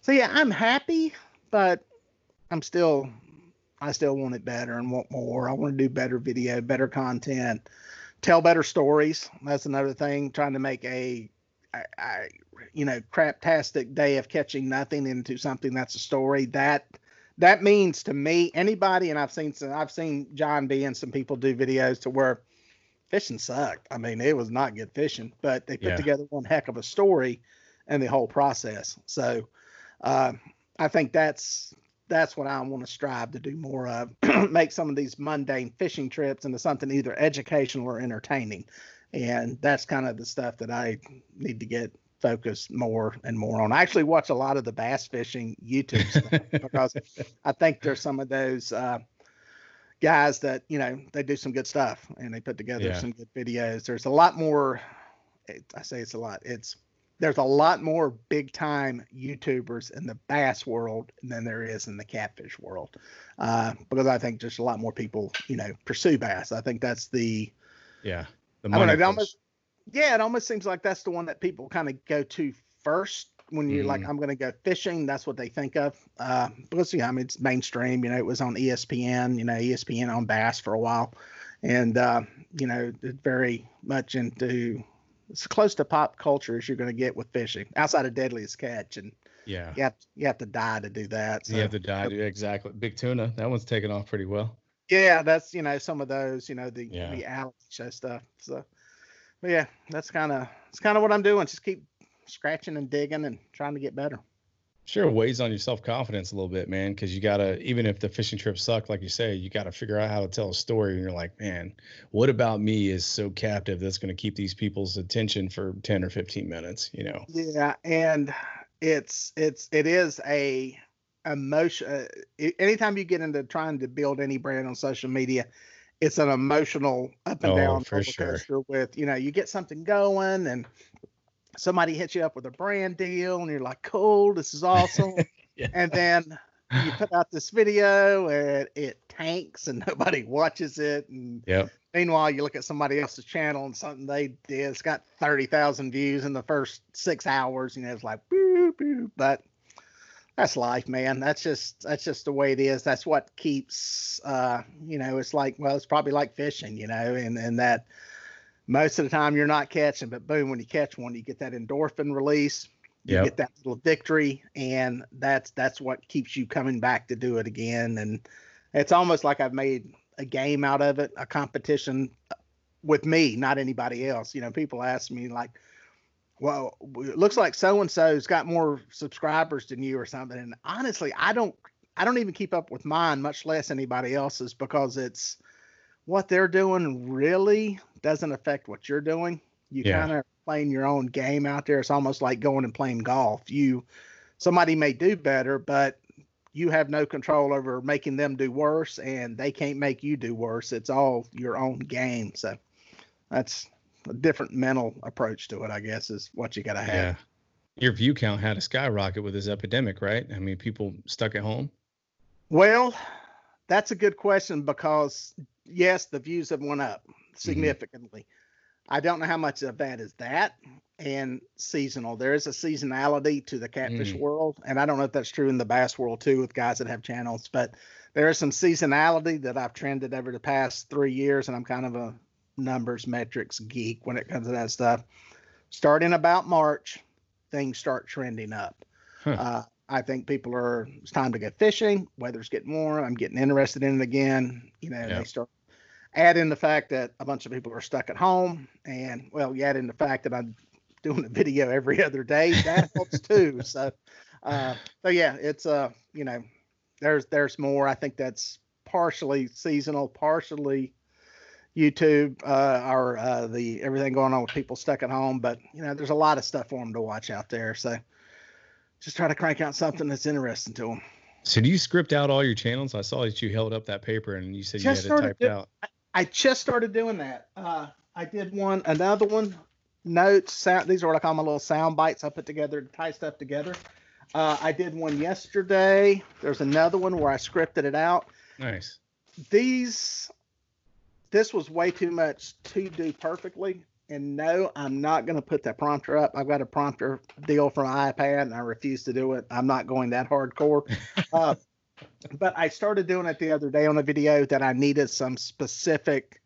S2: so yeah, I'm happy, but I'm still, I still want it better and want more. I want to do better video, better content, tell better stories. That's another thing. Trying to make a I, I, you know, craptastic day of catching nothing into something that's a story. That that means to me, anybody, and I've seen some, I've seen John B and some people do videos to where fishing sucked. I mean, it was not good fishing, but they put yeah. together one heck of a story and the whole process. So uh, I think that's that's what I want to strive to do more of. Make some of these mundane fishing trips into something either educational or entertaining and that's kind of the stuff that I need to get focused more and more on. I actually watch a lot of the bass fishing YouTube stuff because I think there's some of those uh, guys that you know they do some good stuff and they put together yeah. some good videos. There's a lot more. I say it's a lot. It's there's a lot more big time YouTubers in the bass world than there is in the catfish world, uh, because I think just a lot more people you know pursue bass. I think that's the
S1: yeah
S2: the. I don't know, almost, yeah, it almost seems like that's the one that people kind of go to first when you're mm. like, I'm going to go fishing. That's what they think of. Uh, because yeah, I mean, it's mainstream. You know, it was on ESPN. You know, ESPN on bass for a while, and uh, you know, very much into it's close to pop culture as you're going to get with fishing outside of Deadliest Catch and.
S1: Yeah,
S2: you have you have to die to do that.
S1: So. You have to die to exactly. Big tuna, that one's taken off pretty well.
S2: Yeah, that's you know some of those you know the yeah. the show stuff. So, but yeah, that's kind of it's kind of what I'm doing. Just keep scratching and digging and trying to get better.
S1: Sure, weighs on your self confidence a little bit, man, because you gotta even if the fishing trip sucked, like you say, you gotta figure out how to tell a story. And you're like, man, what about me is so captive that's gonna keep these people's attention for ten or fifteen minutes, you know?
S2: Yeah, and it's it's it is a emotion. Uh, anytime you get into trying to build any brand on social media, it's an emotional up and oh, down coaster. Sure. With you know, you get something going and somebody hits you up with a brand deal, and you're like, "Cool, this is awesome." yeah. And then you put out this video and it tanks and nobody watches it. And
S1: yep.
S2: meanwhile, you look at somebody else's channel and something they did, it's got 30,000 views in the first six hours. You know, it's like, boo, boo. But that's life, man. That's just that's just the way it is. That's what keeps uh, you know, it's like well, it's probably like fishing, you know, and and that most of the time you're not catching, but boom, when you catch one, you get that endorphin release. You
S1: Yep.
S2: get that little victory, and that's that's what keeps you coming back to do it again. And it's almost like I've made a game out of it, a competition with me, not anybody else. You know, people ask me like, "Well, it looks like so and so's got more subscribers than you or something." And honestly, I don't, I don't even keep up with mine, much less anybody else's, because it's what they're doing really doesn't affect what you're doing. You
S1: Yeah.
S2: kind of playing your own game out there. It's almost like going and playing golf. You, somebody may do better, but you have no control over making them do worse, and they can't make you do worse. It's all your own game. So that's a different mental approach to it, I guess, is what you got to have.
S1: Yeah. Your view count had a skyrocket with this epidemic, right? I mean, people stuck at home.
S2: Well, that's a good question because yes, the views have went up significantly. I don't know how much of that is that and seasonal. There is a seasonality to the catfish
S1: Mm.
S2: world, and I don't know if that's true in the bass world too with guys that have channels, but there is some seasonality that I've trended over the past three years, and I'm kind of a numbers metrics geek when it comes to that stuff. Starting about March, things start trending up.
S1: Huh.
S2: Uh, I think people are. It's time to go fishing. Weather's getting warm. I'm getting interested in it again. You know,
S1: Yeah.
S2: they start add in the fact that a bunch of people are stuck at home, and well, you add in the fact that I'm doing a video every other day. That helps too. So, uh, so yeah, it's uh, you know, there's there's more. I think that's partially seasonal, partially YouTube, uh, or uh, the everything going on with people stuck at home. But you know, there's a lot of stuff for them to watch out there. So, just try to crank out something that's interesting to them.
S1: So do you script out all your channels? I saw that you held up that paper and you said
S2: Just
S1: you had it typed
S2: do-
S1: out.
S2: I just started doing that. Uh, I did one, another one, notes, sound. These are what I call my little sound bites I put together to tie stuff together. Uh, I did one yesterday. There's another one where I scripted it out.
S1: Nice.
S2: These, this was way too much to do perfectly. And no, I'm not going to put that prompter up. I've got a prompter deal from iPad and I refuse to do it. I'm not going that hardcore. Uh, but I started doing it the other day on a video that I needed some specific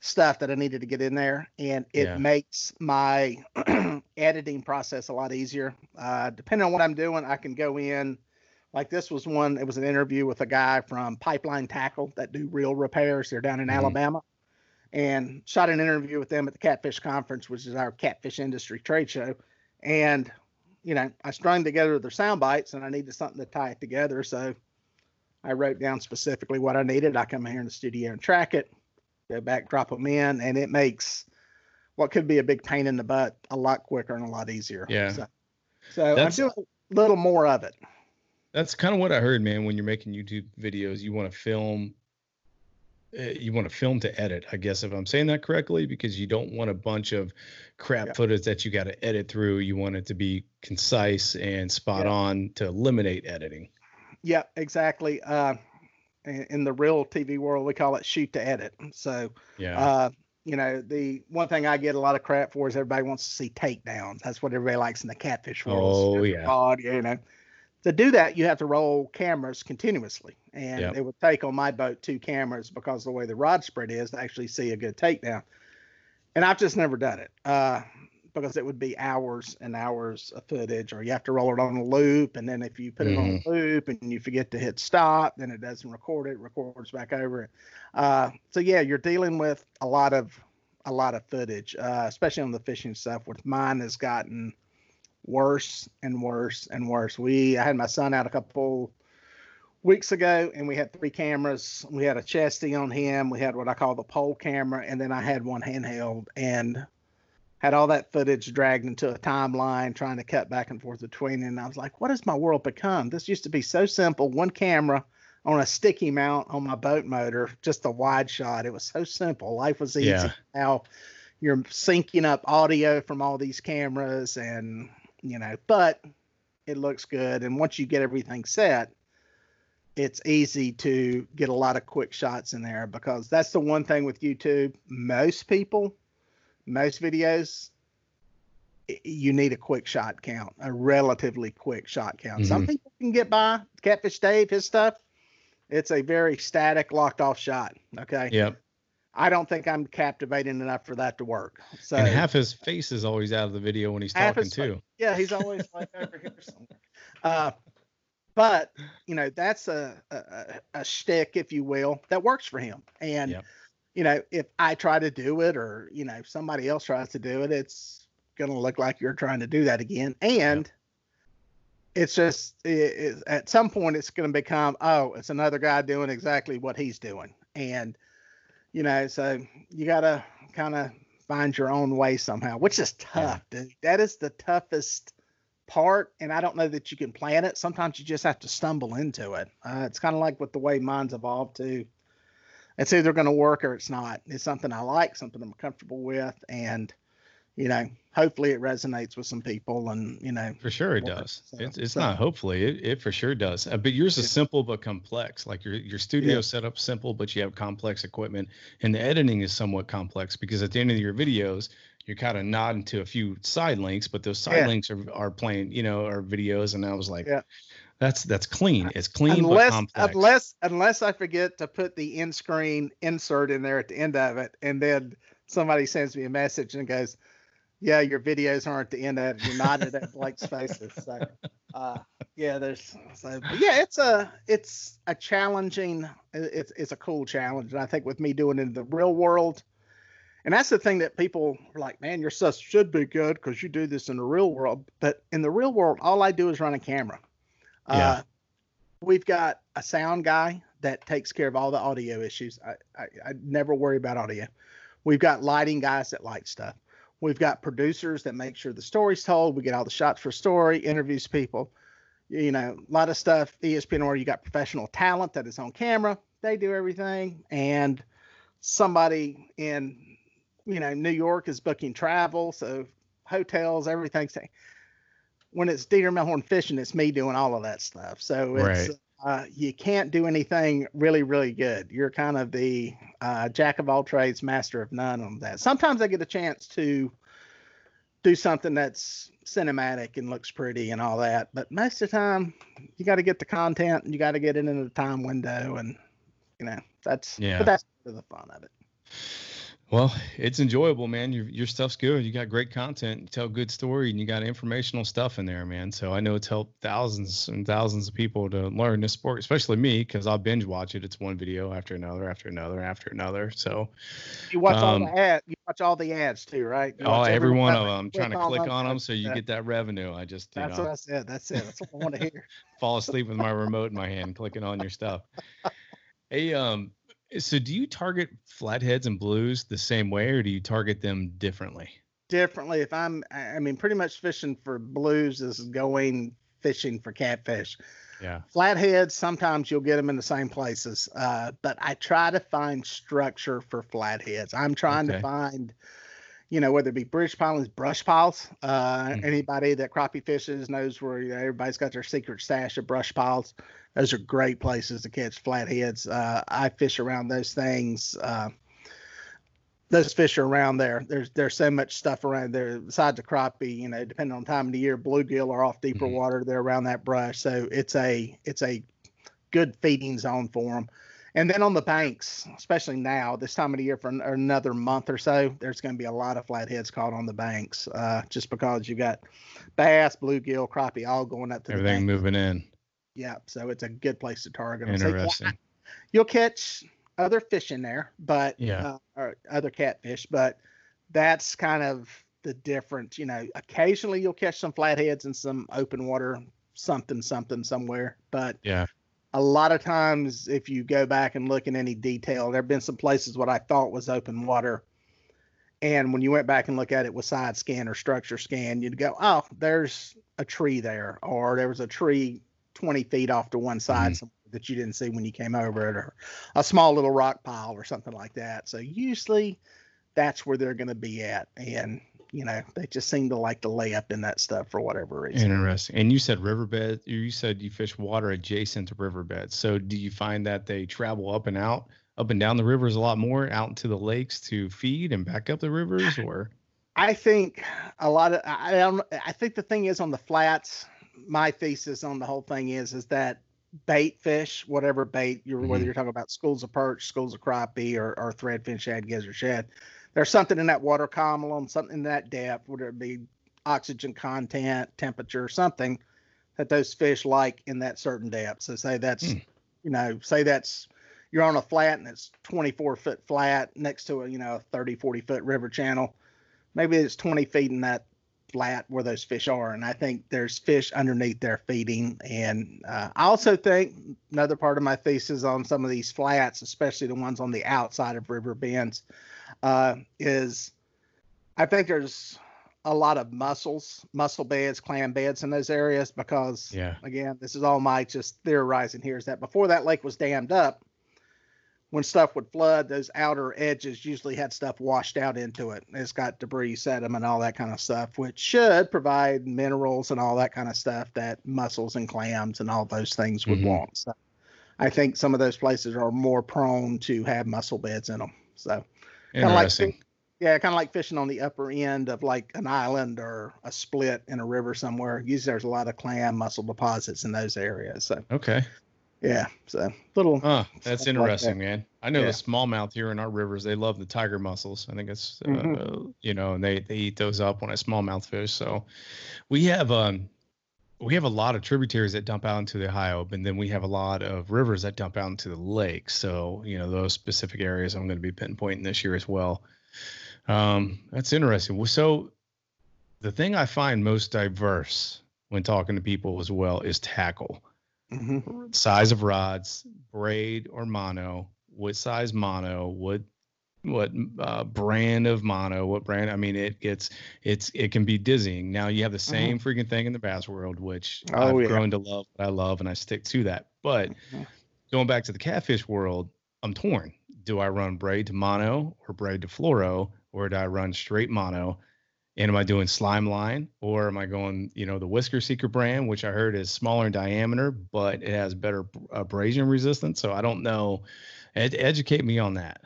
S2: stuff that I needed to get in there, and it
S1: Yeah.
S2: makes my editing process a lot easier. Uh, depending on what I'm doing, I can go in. Like this was one. It was an interview with a guy from Pipeline Tackle that do reel repairs. They're down in
S1: Mhm.
S2: Alabama, and shot an interview with them at the Catfish Conference, which is our catfish industry trade show. And you know, I strung together their sound bites, and I needed something to tie it together. So I wrote down specifically what I needed. I come here in the studio and track it, go back, drop them in, and it makes what could be a big pain in the butt a lot quicker and a lot easier.
S1: Yeah.
S2: So, so I'm doing a little more of it.
S1: That's kind of what I heard, man. When you're making YouTube videos, you want to film. uh, You want to film to edit, I guess, if I'm saying that correctly, because you don't want a bunch of crap
S2: Yeah.
S1: footage that you got to edit through. You want it to be concise and spot
S2: Yeah.
S1: on to eliminate editing.
S2: Yeah, exactly. Uh, in, the real TV world, we call it shoot to edit. So,
S1: Yeah.
S2: uh, you know, the one thing I get a lot of crap for is everybody wants to see takedowns. That's what everybody likes in the catfish world.
S1: Oh, yeah.
S2: you know. To do that, you have to roll cameras continuously, and
S1: Yep.
S2: it would take on my boat two cameras because the way the rod spread is to actually see a good takedown. And I've just never done it uh, because it would be hours and hours of footage, or you have to roll it on a loop, and then if you put it on
S1: Mm-hmm.
S2: a loop and you forget to hit stop, then it doesn't record it, records back over it. Uh, so yeah, you're dealing with a lot of a lot of footage, uh, especially on the fishing stuff. Which mine has gotten worse and worse and worse. We I had my son out a couple weeks ago, and we had three cameras. We had a chesty on him. We had what I call the pole camera, and then I had one handheld, and had all that footage dragged into a timeline, trying to cut back and forth between. And I was like, what has my world become? This used to be so simple. One camera on a sticky mount on my boat motor, just a wide shot. It was so simple. Life was easy.
S1: Yeah.
S2: Now you're syncing up audio from all these cameras and you know, but it looks good. And once you get everything set, it's easy to get a lot of quick shots in there because that's the one thing with YouTube. Most people, most videos, you need a quick shot count, a relatively quick shot count. Some mm-hmm. people can get by. Catfish Dave, his stuff, it's a very static, locked off shot. Okay.
S1: Yep.
S2: I don't think I'm captivating enough for that to work. So
S1: and half his face is always out of the video when he's talking too.
S2: Yeah, he's always like over here somewhere. Uh, but you know that's a, a a shtick, if you will, that works for him. And yep. you know, if I try to do it, or you know, somebody else tries to do it, it's gonna look like you're trying to do that again. And yep. it's just it, it, at some point, it's gonna become, oh, it's another guy doing exactly what he's doing, and you know, so you gotta kind of find your own way somehow, which is tough, yeah. That is the toughest part, and I don't know that you can plan it. Sometimes you just have to stumble into it. Uh, it's kind of like with the way mine's evolved too. It's either going to work or it's not. It's something I like, something I'm comfortable with, and you know, hopefully it resonates with some people, and you know,
S1: for sure it does. So, it's it's so. not hopefully it, it for sure does. Uh, but yours is simple but complex. Like your your studio yeah. setup simple, but you have complex equipment, and the editing is somewhat complex because at the end of your videos you're kind of nodding to a few side links, but those side yeah. links are, are playing, you know, are videos. And I was like, yeah. that's, that's clean. It's clean, unless, but complex.
S2: Unless, unless I forget to put the in screen insert in there at the end of it. And then somebody sends me a message and goes, yeah, your videos aren't the end of. You're nodding at blank spaces. So, uh, yeah, there's, so, yeah, it's a, it's a challenging, it's, it's a cool challenge. And I think with me doing it in the real world, and that's the thing that people are like, man, your stuff should be good because you do this in the real world. But in the real world, all I do is run a camera. Yeah. Uh, we've got a sound guy that takes care of all the audio issues. I, I, I never worry about audio. We've got lighting guys that light stuff. We've got producers that make sure the story's told. We get all the shots for story, interviews people. You know, a lot of stuff. ESPN or you got professional talent that is on camera. They do everything. And somebody in you know, New York is booking travel, so hotels, everything's. When it's Dieter Melhorn fishing, it's me doing all of that stuff. So it's right. Uh, uh, you can't do anything really, really good. You're kind of the uh, jack of all trades, master of none on that. Sometimes I get a chance to do something that's cinematic and looks pretty and all that, but most of the time you got to get the content and you got to get it in the time window, and you know that's yeah. But that's the fun of it.
S1: Well, it's enjoyable, man. Your your stuff's good. You got great content. You tell good story, and you got informational stuff in there, man. So I know it's helped thousands and thousands of people to learn this sport, especially me, because I'll binge watch it. It's one video after another, after another, after another. So
S2: you watch um, all the ads. You watch all the ads too, right? You
S1: oh, every one of them. I'm trying to click on them so you get that revenue. I just
S2: that's
S1: know,
S2: what I said. That's it. That's what I want to hear.
S1: fall asleep with my remote in my hand, clicking on your stuff. Hey, um, so, do you target flatheads and blues the same way, or do you target them differently?
S2: Differently. If I'm, I mean, pretty much fishing for blues is going fishing for catfish.
S1: Yeah.
S2: Flatheads, sometimes you'll get them in the same places, uh, but I try to find structure for flatheads. I'm trying okay. to find, you know, whether it be bridge piles, brush piles. Uh, mm-hmm. Anybody that crappie fishes knows where you know, everybody's got their secret stash of brush piles those are great places to catch flatheads. Uh, I fish around those things. Uh, those fish are around there. There's there's so much stuff around there. Besides the crappie, you know, depending on time of the year, bluegill are off deeper mm-hmm. water. They're around that brush, so it's a it's a good feeding zone for them. And then on the banks, especially now, this time of the year for another month or so, there's going to be a lot of flatheads caught on the banks, uh, just because you've got bass, bluegill, crappie all going up to
S1: everything moving in.
S2: Yeah, so it's a good place to target
S1: them. Interesting. Yeah,
S2: you'll catch other fish in there, but yeah, uh, or other catfish, but that's kind of the difference. You know, occasionally you'll catch some flatheads in some open water, something, something somewhere, but
S1: yeah.
S2: A lot of times, if you go back and look in any detail, there have been some places what I thought was open water, and when you went back and look at it with side scan or structure scan, you'd go, "Oh, there's a tree there," or there was a tree 20 feet off to one side mm-hmm. that you didn't see when you came over it, or a small little rock pile or something like that. So usually that's where they're going to be at. And, you know, they just seem to like to lay up in that stuff for whatever reason.
S1: Interesting. And you said riverbed, you said you fish water adjacent to riverbeds. So do you find that they travel up and out, up and down the rivers a lot more out into the lakes to feed and back up the rivers or?
S2: I think a lot of I don't I think the thing is on the flats my thesis on the whole thing is is that bait fish, whatever bait you're whether
S1: Mhm.
S2: you're talking about schools of perch, schools of crappie, or, or threadfin shad, gizzard shad. There's something in that water column, something in that depth, whether it be oxygen content, temperature, something that those fish like in that certain depth. So say that's,
S1: Hmm.
S2: you know, say that's you're on a flat and it's 24 foot flat next to a, you know, 30, 40 foot river channel. Maybe it's 20 feet in that flat where those fish are. And I think there's fish underneath there feeding. And uh, I also think another part of my thesis on some of these flats, especially the ones on the outside of river bends, uh, is I think there's a lot of mussels, mussel beds, clam beds in those areas because
S1: Yeah.
S2: again, this is all my just theorizing here is that before that lake was dammed up, when stuff would flood, those outer edges usually had stuff washed out into it. It's got debris, sediment, all that kind of stuff, which should provide minerals and all that kind of stuff that mussels and clams and all those things would
S1: Mhm.
S2: want. So I think some of those places are more prone to have mussel beds in them. So Kinda like yeah, kind of like fishing on the upper end of like an island or a split in a river somewhere. Usually there's a lot of clam mussel deposits in those areas. So
S1: okay.
S2: Yeah, so little
S1: Huh. That's
S2: Something like
S1: interesting, man. I know
S2: Yeah.
S1: the smallmouth here in our rivers, they love the tiger mussels. I think it's, uh,
S2: Mhm.
S1: you know, and they, they eat those up when a smallmouth fish. So we have, um, we have a lot of tributaries that dump out into the Ohio, and then we have a lot of rivers that dump out into the lake. So, you know, those specific areas I'm going to be pinpointing this year as well. Um, that's interesting. So the thing I find most diverse when talking to people as well is tackle
S2: mhm.
S1: size of rods, braid or mono, what size mono, what what uh, brand of mono, what brand. I mean, it gets it's it can be dizzying. Now you have the same freaking thing in the bass world, which
S2: Oh,
S1: I've
S2: yeah.
S1: grown to love. I love, and I stick to that. But
S2: Mhm.
S1: going back to the catfish world, I'm torn. Do I run braid to mono or braid to fluoro, or do I run straight mono? And am I doing slime line or am I going, you know, the Whisker Seeker brand, which I heard is smaller in diameter, but it has better abrasion resistance? So I don't know. Ed- educate me on that.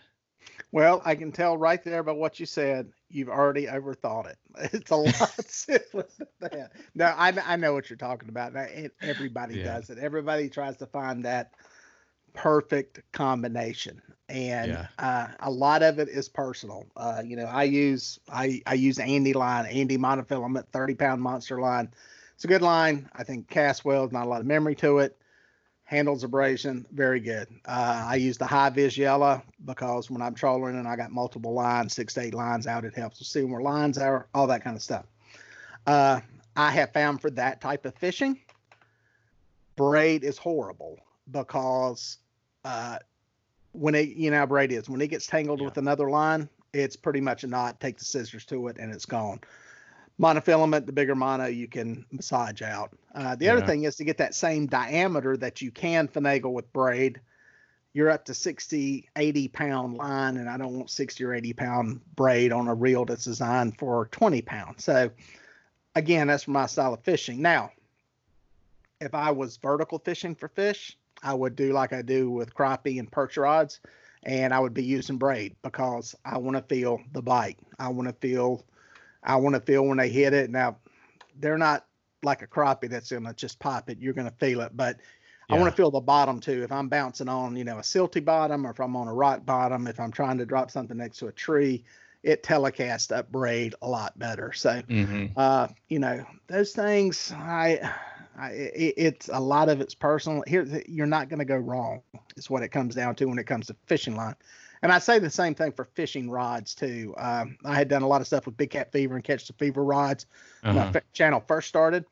S2: Well, I can tell right there by what you said, you've already overthought it. It's a lot simpler than that. No, I, I know what you're talking about. and I- it- everybody
S1: Yeah.
S2: does it. Everybody tries to find that perfect combination, and
S1: Yeah.
S2: uh, a lot of it is personal. Uh, you know, I use I I use Andé line, Andé monofilament, 30 pound monster line. It's a good line. I think cast well, not a lot of memory to it handles abrasion very good uh, i use the high vis yellow because when i'm trolling and i got multiple lines six to eight lines out it helps to see where lines are all that kind of stuff uh, i have found for that type of fishing braid is horrible because uh, when it you know how braid is. When it gets tangled
S1: Yeah.
S2: with another line it's pretty much a knot take the scissors to it and it's gone. Monofilament the bigger mono you can massage out. Uh, the other thing is to get that same diameter that you can finagle with braid. You're up to 60 80 pound line and i don't want 60 or 80 pound braid on a reel that's designed for 20 pounds. So again that's for my style of fishing. Now if i was vertical fishing for fish i would do like i do with crappie and perch rods and i would be using braid because i want to feel the bite i want to feel i want to feel when they hit it now they're not like a crappie that's gonna just pop it you're gonna feel it but I want to feel the bottom too. If I'm bouncing on, you know, a silty bottom or if I'm on a rock bottom, if I'm trying to drop something next to a tree, it telecasts up braid a lot better. So,
S1: Mhm.
S2: uh, you know, those things, I, I it, it's a lot of it's personal. Here, you're not going to go wrong. Is what it comes down to when it comes to fishing line. And I say the same thing for fishing rods too. Um, I had done a lot of stuff with Big Cat Fever and Catch the Fever rods
S1: Uh-huh.
S2: my f- channel first started.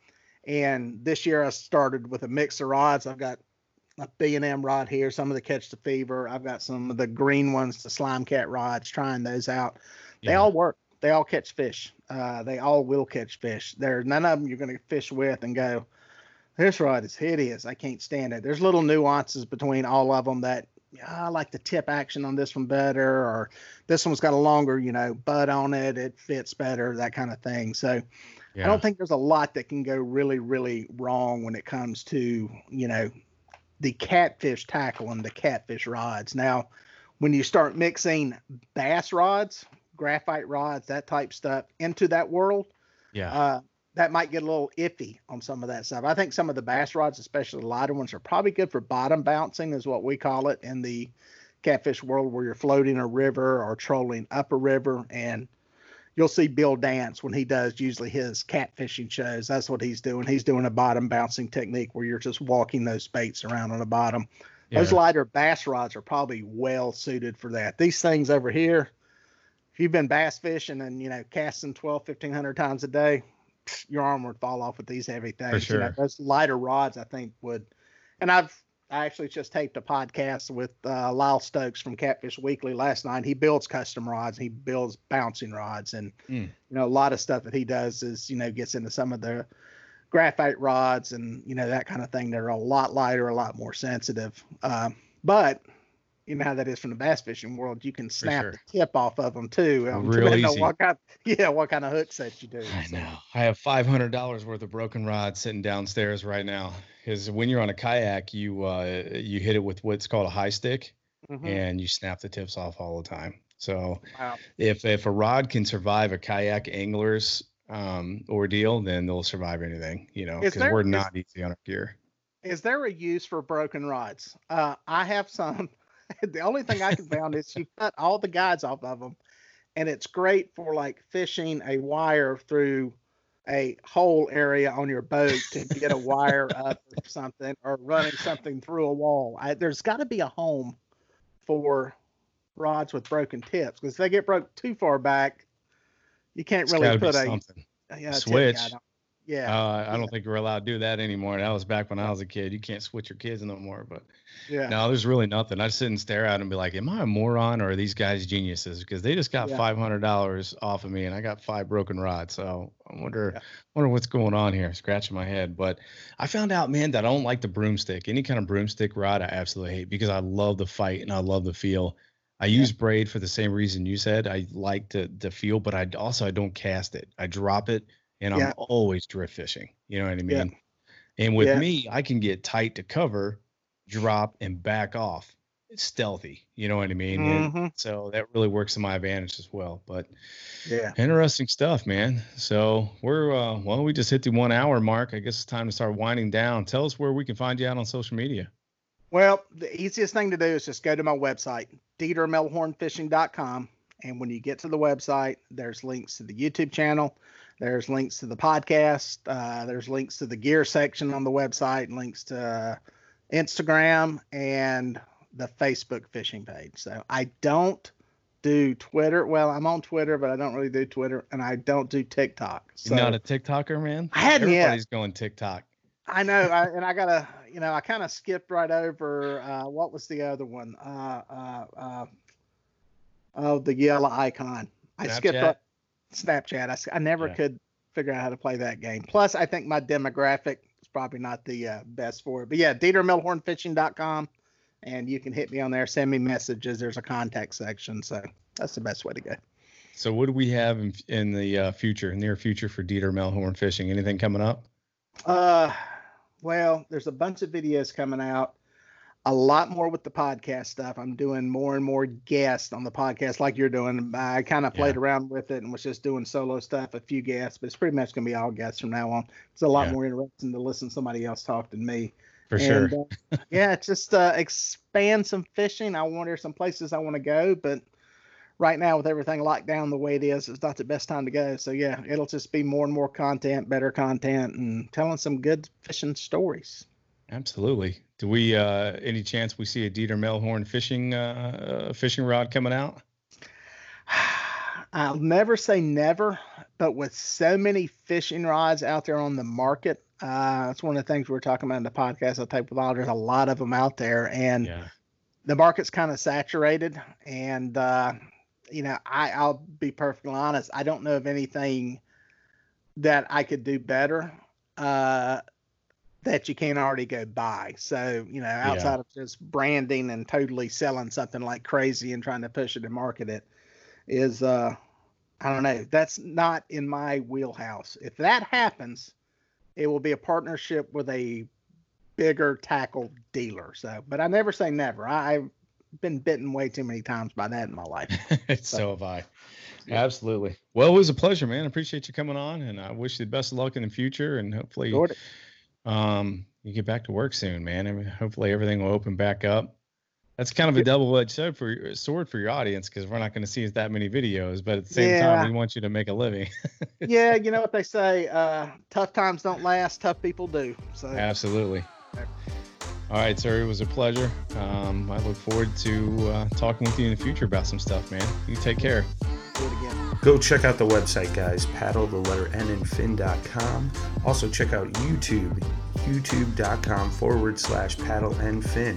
S2: And this year I started with a mix of rods. I've got a B and M rod here, some of the Catch the Fever. I've got some of the green ones, the Slime Cat rods. Trying those out. They
S1: Yeah.
S2: all work. They all catch fish. Uh, they all will catch fish. There's none of them you're going to fish with and go, this rod is hideous. I can't stand it. There's little nuances between all of them that "Yeah, I like the tip action on this one better, or this one's got a longer, you know, butt on it. It fits better, that kind of thing. So
S1: Yeah.
S2: I don't think there's a lot that can go really, really wrong when it comes to, you know, the catfish tackle and the catfish rods. Now, when you start mixing bass rods, graphite rods, that type stuff into that world,
S1: yeah.
S2: uh, that might get a little iffy on some of that stuff. I think some of the bass rods, especially the lighter ones, are probably good for bottom bouncing, is what we call it in the catfish world, where you're floating a river or trolling up a river. And you'll see Bill Dance when he does usually his catfishing shows. That's what he's doing. He's doing a bottom bouncing technique where you're just walking those baits around on the bottom. Yeah. Those lighter bass rods are probably well suited for that. These things over here, if you've been bass fishing and you know casting 12 1500 times a day your arm would fall off with these heavy things.
S1: Sure. You
S2: know, those lighter rods, I think, would. And I've I actually just taped a podcast with uh, Lyle Stokes from Catfish Weekly last night. He builds custom rods. He builds bouncing rods, and mm. you know a lot of stuff that he does is you know gets into some of the graphite rods and you know that kind of thing. They're a lot lighter, a lot more sensitive. Uh, but you know how that is from the bass fishing world. You can snap sure. the tip off of them too.
S1: Um, Real easy.
S2: What kind, yeah, what kind of hook sets you do?
S1: I so. know. I have five hundred dollars worth of broken rod sitting downstairs right now. Because when you're on a kayak, you uh, you hit it with what's called a high stick, mm-hmm. and you snap the tips off all the time. So wow. if if a rod can survive a kayak angler's um, ordeal, then they'll survive anything. You know, because we're not is, easy on our gear.
S2: Is there a use for broken rods? Uh, I have some. the only thing I can found is you cut all the guides off of them, and it's great for like fishing a wire through a hole area on your boat to get a wire up or something, or running something through a wall. I, there's got to be a home for rods with broken tips because if they get broke too far back, you can't
S1: it's
S2: really put
S1: a,
S2: a,
S1: switch.
S2: Yeah.
S1: Uh, I don't think we're allowed to do that anymore. That was back when I was a kid. You can't switch your kids no more. But yeah, no, there's really nothing. I sit and stare at them and be like, "Am I a moron or are these guys geniuses?" Because they just got yeah. five hundred dollars off of me, and I got five broken rods. So I wonder, yeah. wonder what's going on here. Scratching my head. But I found out, man, that I don't like the broomstick. Any kind of broomstick rod, I absolutely hate because I love the fight and I love the feel. I use braid for the same reason you said. I like the the feel, but I also I don't cast it. I drop it and yeah. I'm always drift fishing. You know what I mean? Yeah. And with yeah. me, I can get tight to cover, drop, and back off. It's stealthy. You know what I mean? Mm-hmm. so that really works to my advantage as well. But
S2: yeah,
S1: interesting stuff, man. So we're uh, well, we just hit the one hour mark. I guess it's time to start winding down. Tell us where we can find you out on social media.
S2: Well, the easiest thing to do is just go to my website, DieterMelhornFishing.com. And when you get to the website, there's links to the YouTube channel there's links to the podcast. Uh, there's links to the gear section on the website, links to Instagram and the Facebook fishing page. So I don't do Twitter. Well, I'm on Twitter, but I don't really do Twitter, and I don't do TikTok.
S1: So You're not a TikToker, man.
S2: I hadn't
S1: Everybody's
S2: yet.
S1: going TikTok.
S2: I know, I, and I gotta, you know, I kind of skipped right over. Uh, what was the other one? Uh, uh, uh, oh, the yellow icon. I Snapchat? skipped up. Snapchat. I, I never yeah. could figure out how to play that game. Plus, I think my demographic is probably not the uh, best for it. But yeah, DieterMelhornFishing.com, and you can hit me on there. Send me messages. There's a contact section, so that's the best way to go.
S1: So, what do we have in, in the uh, future, near future for Dieter Melhorn Fishing? Anything coming up?
S2: Uh, well, there's a bunch of videos coming out a lot more with the podcast stuff. I'm doing more and more guests on the podcast, like you're doing. I kind of played yeah. around with it and was just doing solo stuff, a few guests, but it's pretty much going to be all guests from now on. It's a lot yeah. more interesting to listen to somebody else talk than me.
S1: For and,
S2: sure. uh, yeah, just uh, expand some fishing. I want wonder some places I want to go, but right now with everything locked down the way it is, it's not the best time to go. So yeah, it'll just be more and more content, better content, and telling some good fishing stories.
S1: Absolutely. Do we uh any chance we see a Dieter Melhorn fishing uh, fishing rod coming out?
S2: I'll never say never, but with so many fishing rods out there on the market, uh, that's one of the things we are talking about in the podcast. I take with all there's a lot of them out there, and yeah. the market's kind of saturated. And uh, you know, I, I'll be perfectly honest. I don't know of anything that I could do better. Uh, that you can't already go buy. So, you know, outside yeah. of just branding and totally selling something like crazy and trying to push it and market it is uh I don't know. That's not in my wheelhouse. If that happens, it will be a partnership with a bigger tackle dealer. So, but I never say never. I, have been bitten way too many times by that in my life.
S1: so. so have I. Absolutely. Well, it was a pleasure, man. I appreciate you coming on, and I wish you the best of luck in the future, and hopefully, um, you get back to work soon, man. I mean, hopefully, everything will open back up. That's kind of a double-edged sword for your, sword for your audience because we're not going to see as that many videos, but at the same yeah. time, we want you to make a living.
S2: yeah, you know what they say: uh, tough times don't last, tough people do. So
S1: absolutely. All right, sir. It was a pleasure. Um, I look forward to uh, talking with you in the future about some stuff, man. You take care.
S2: Do it again.
S3: Go check out the website, guys. Paddle the letter N and fin.com. Also, check out YouTube, youtube.com forward slash paddle and fin.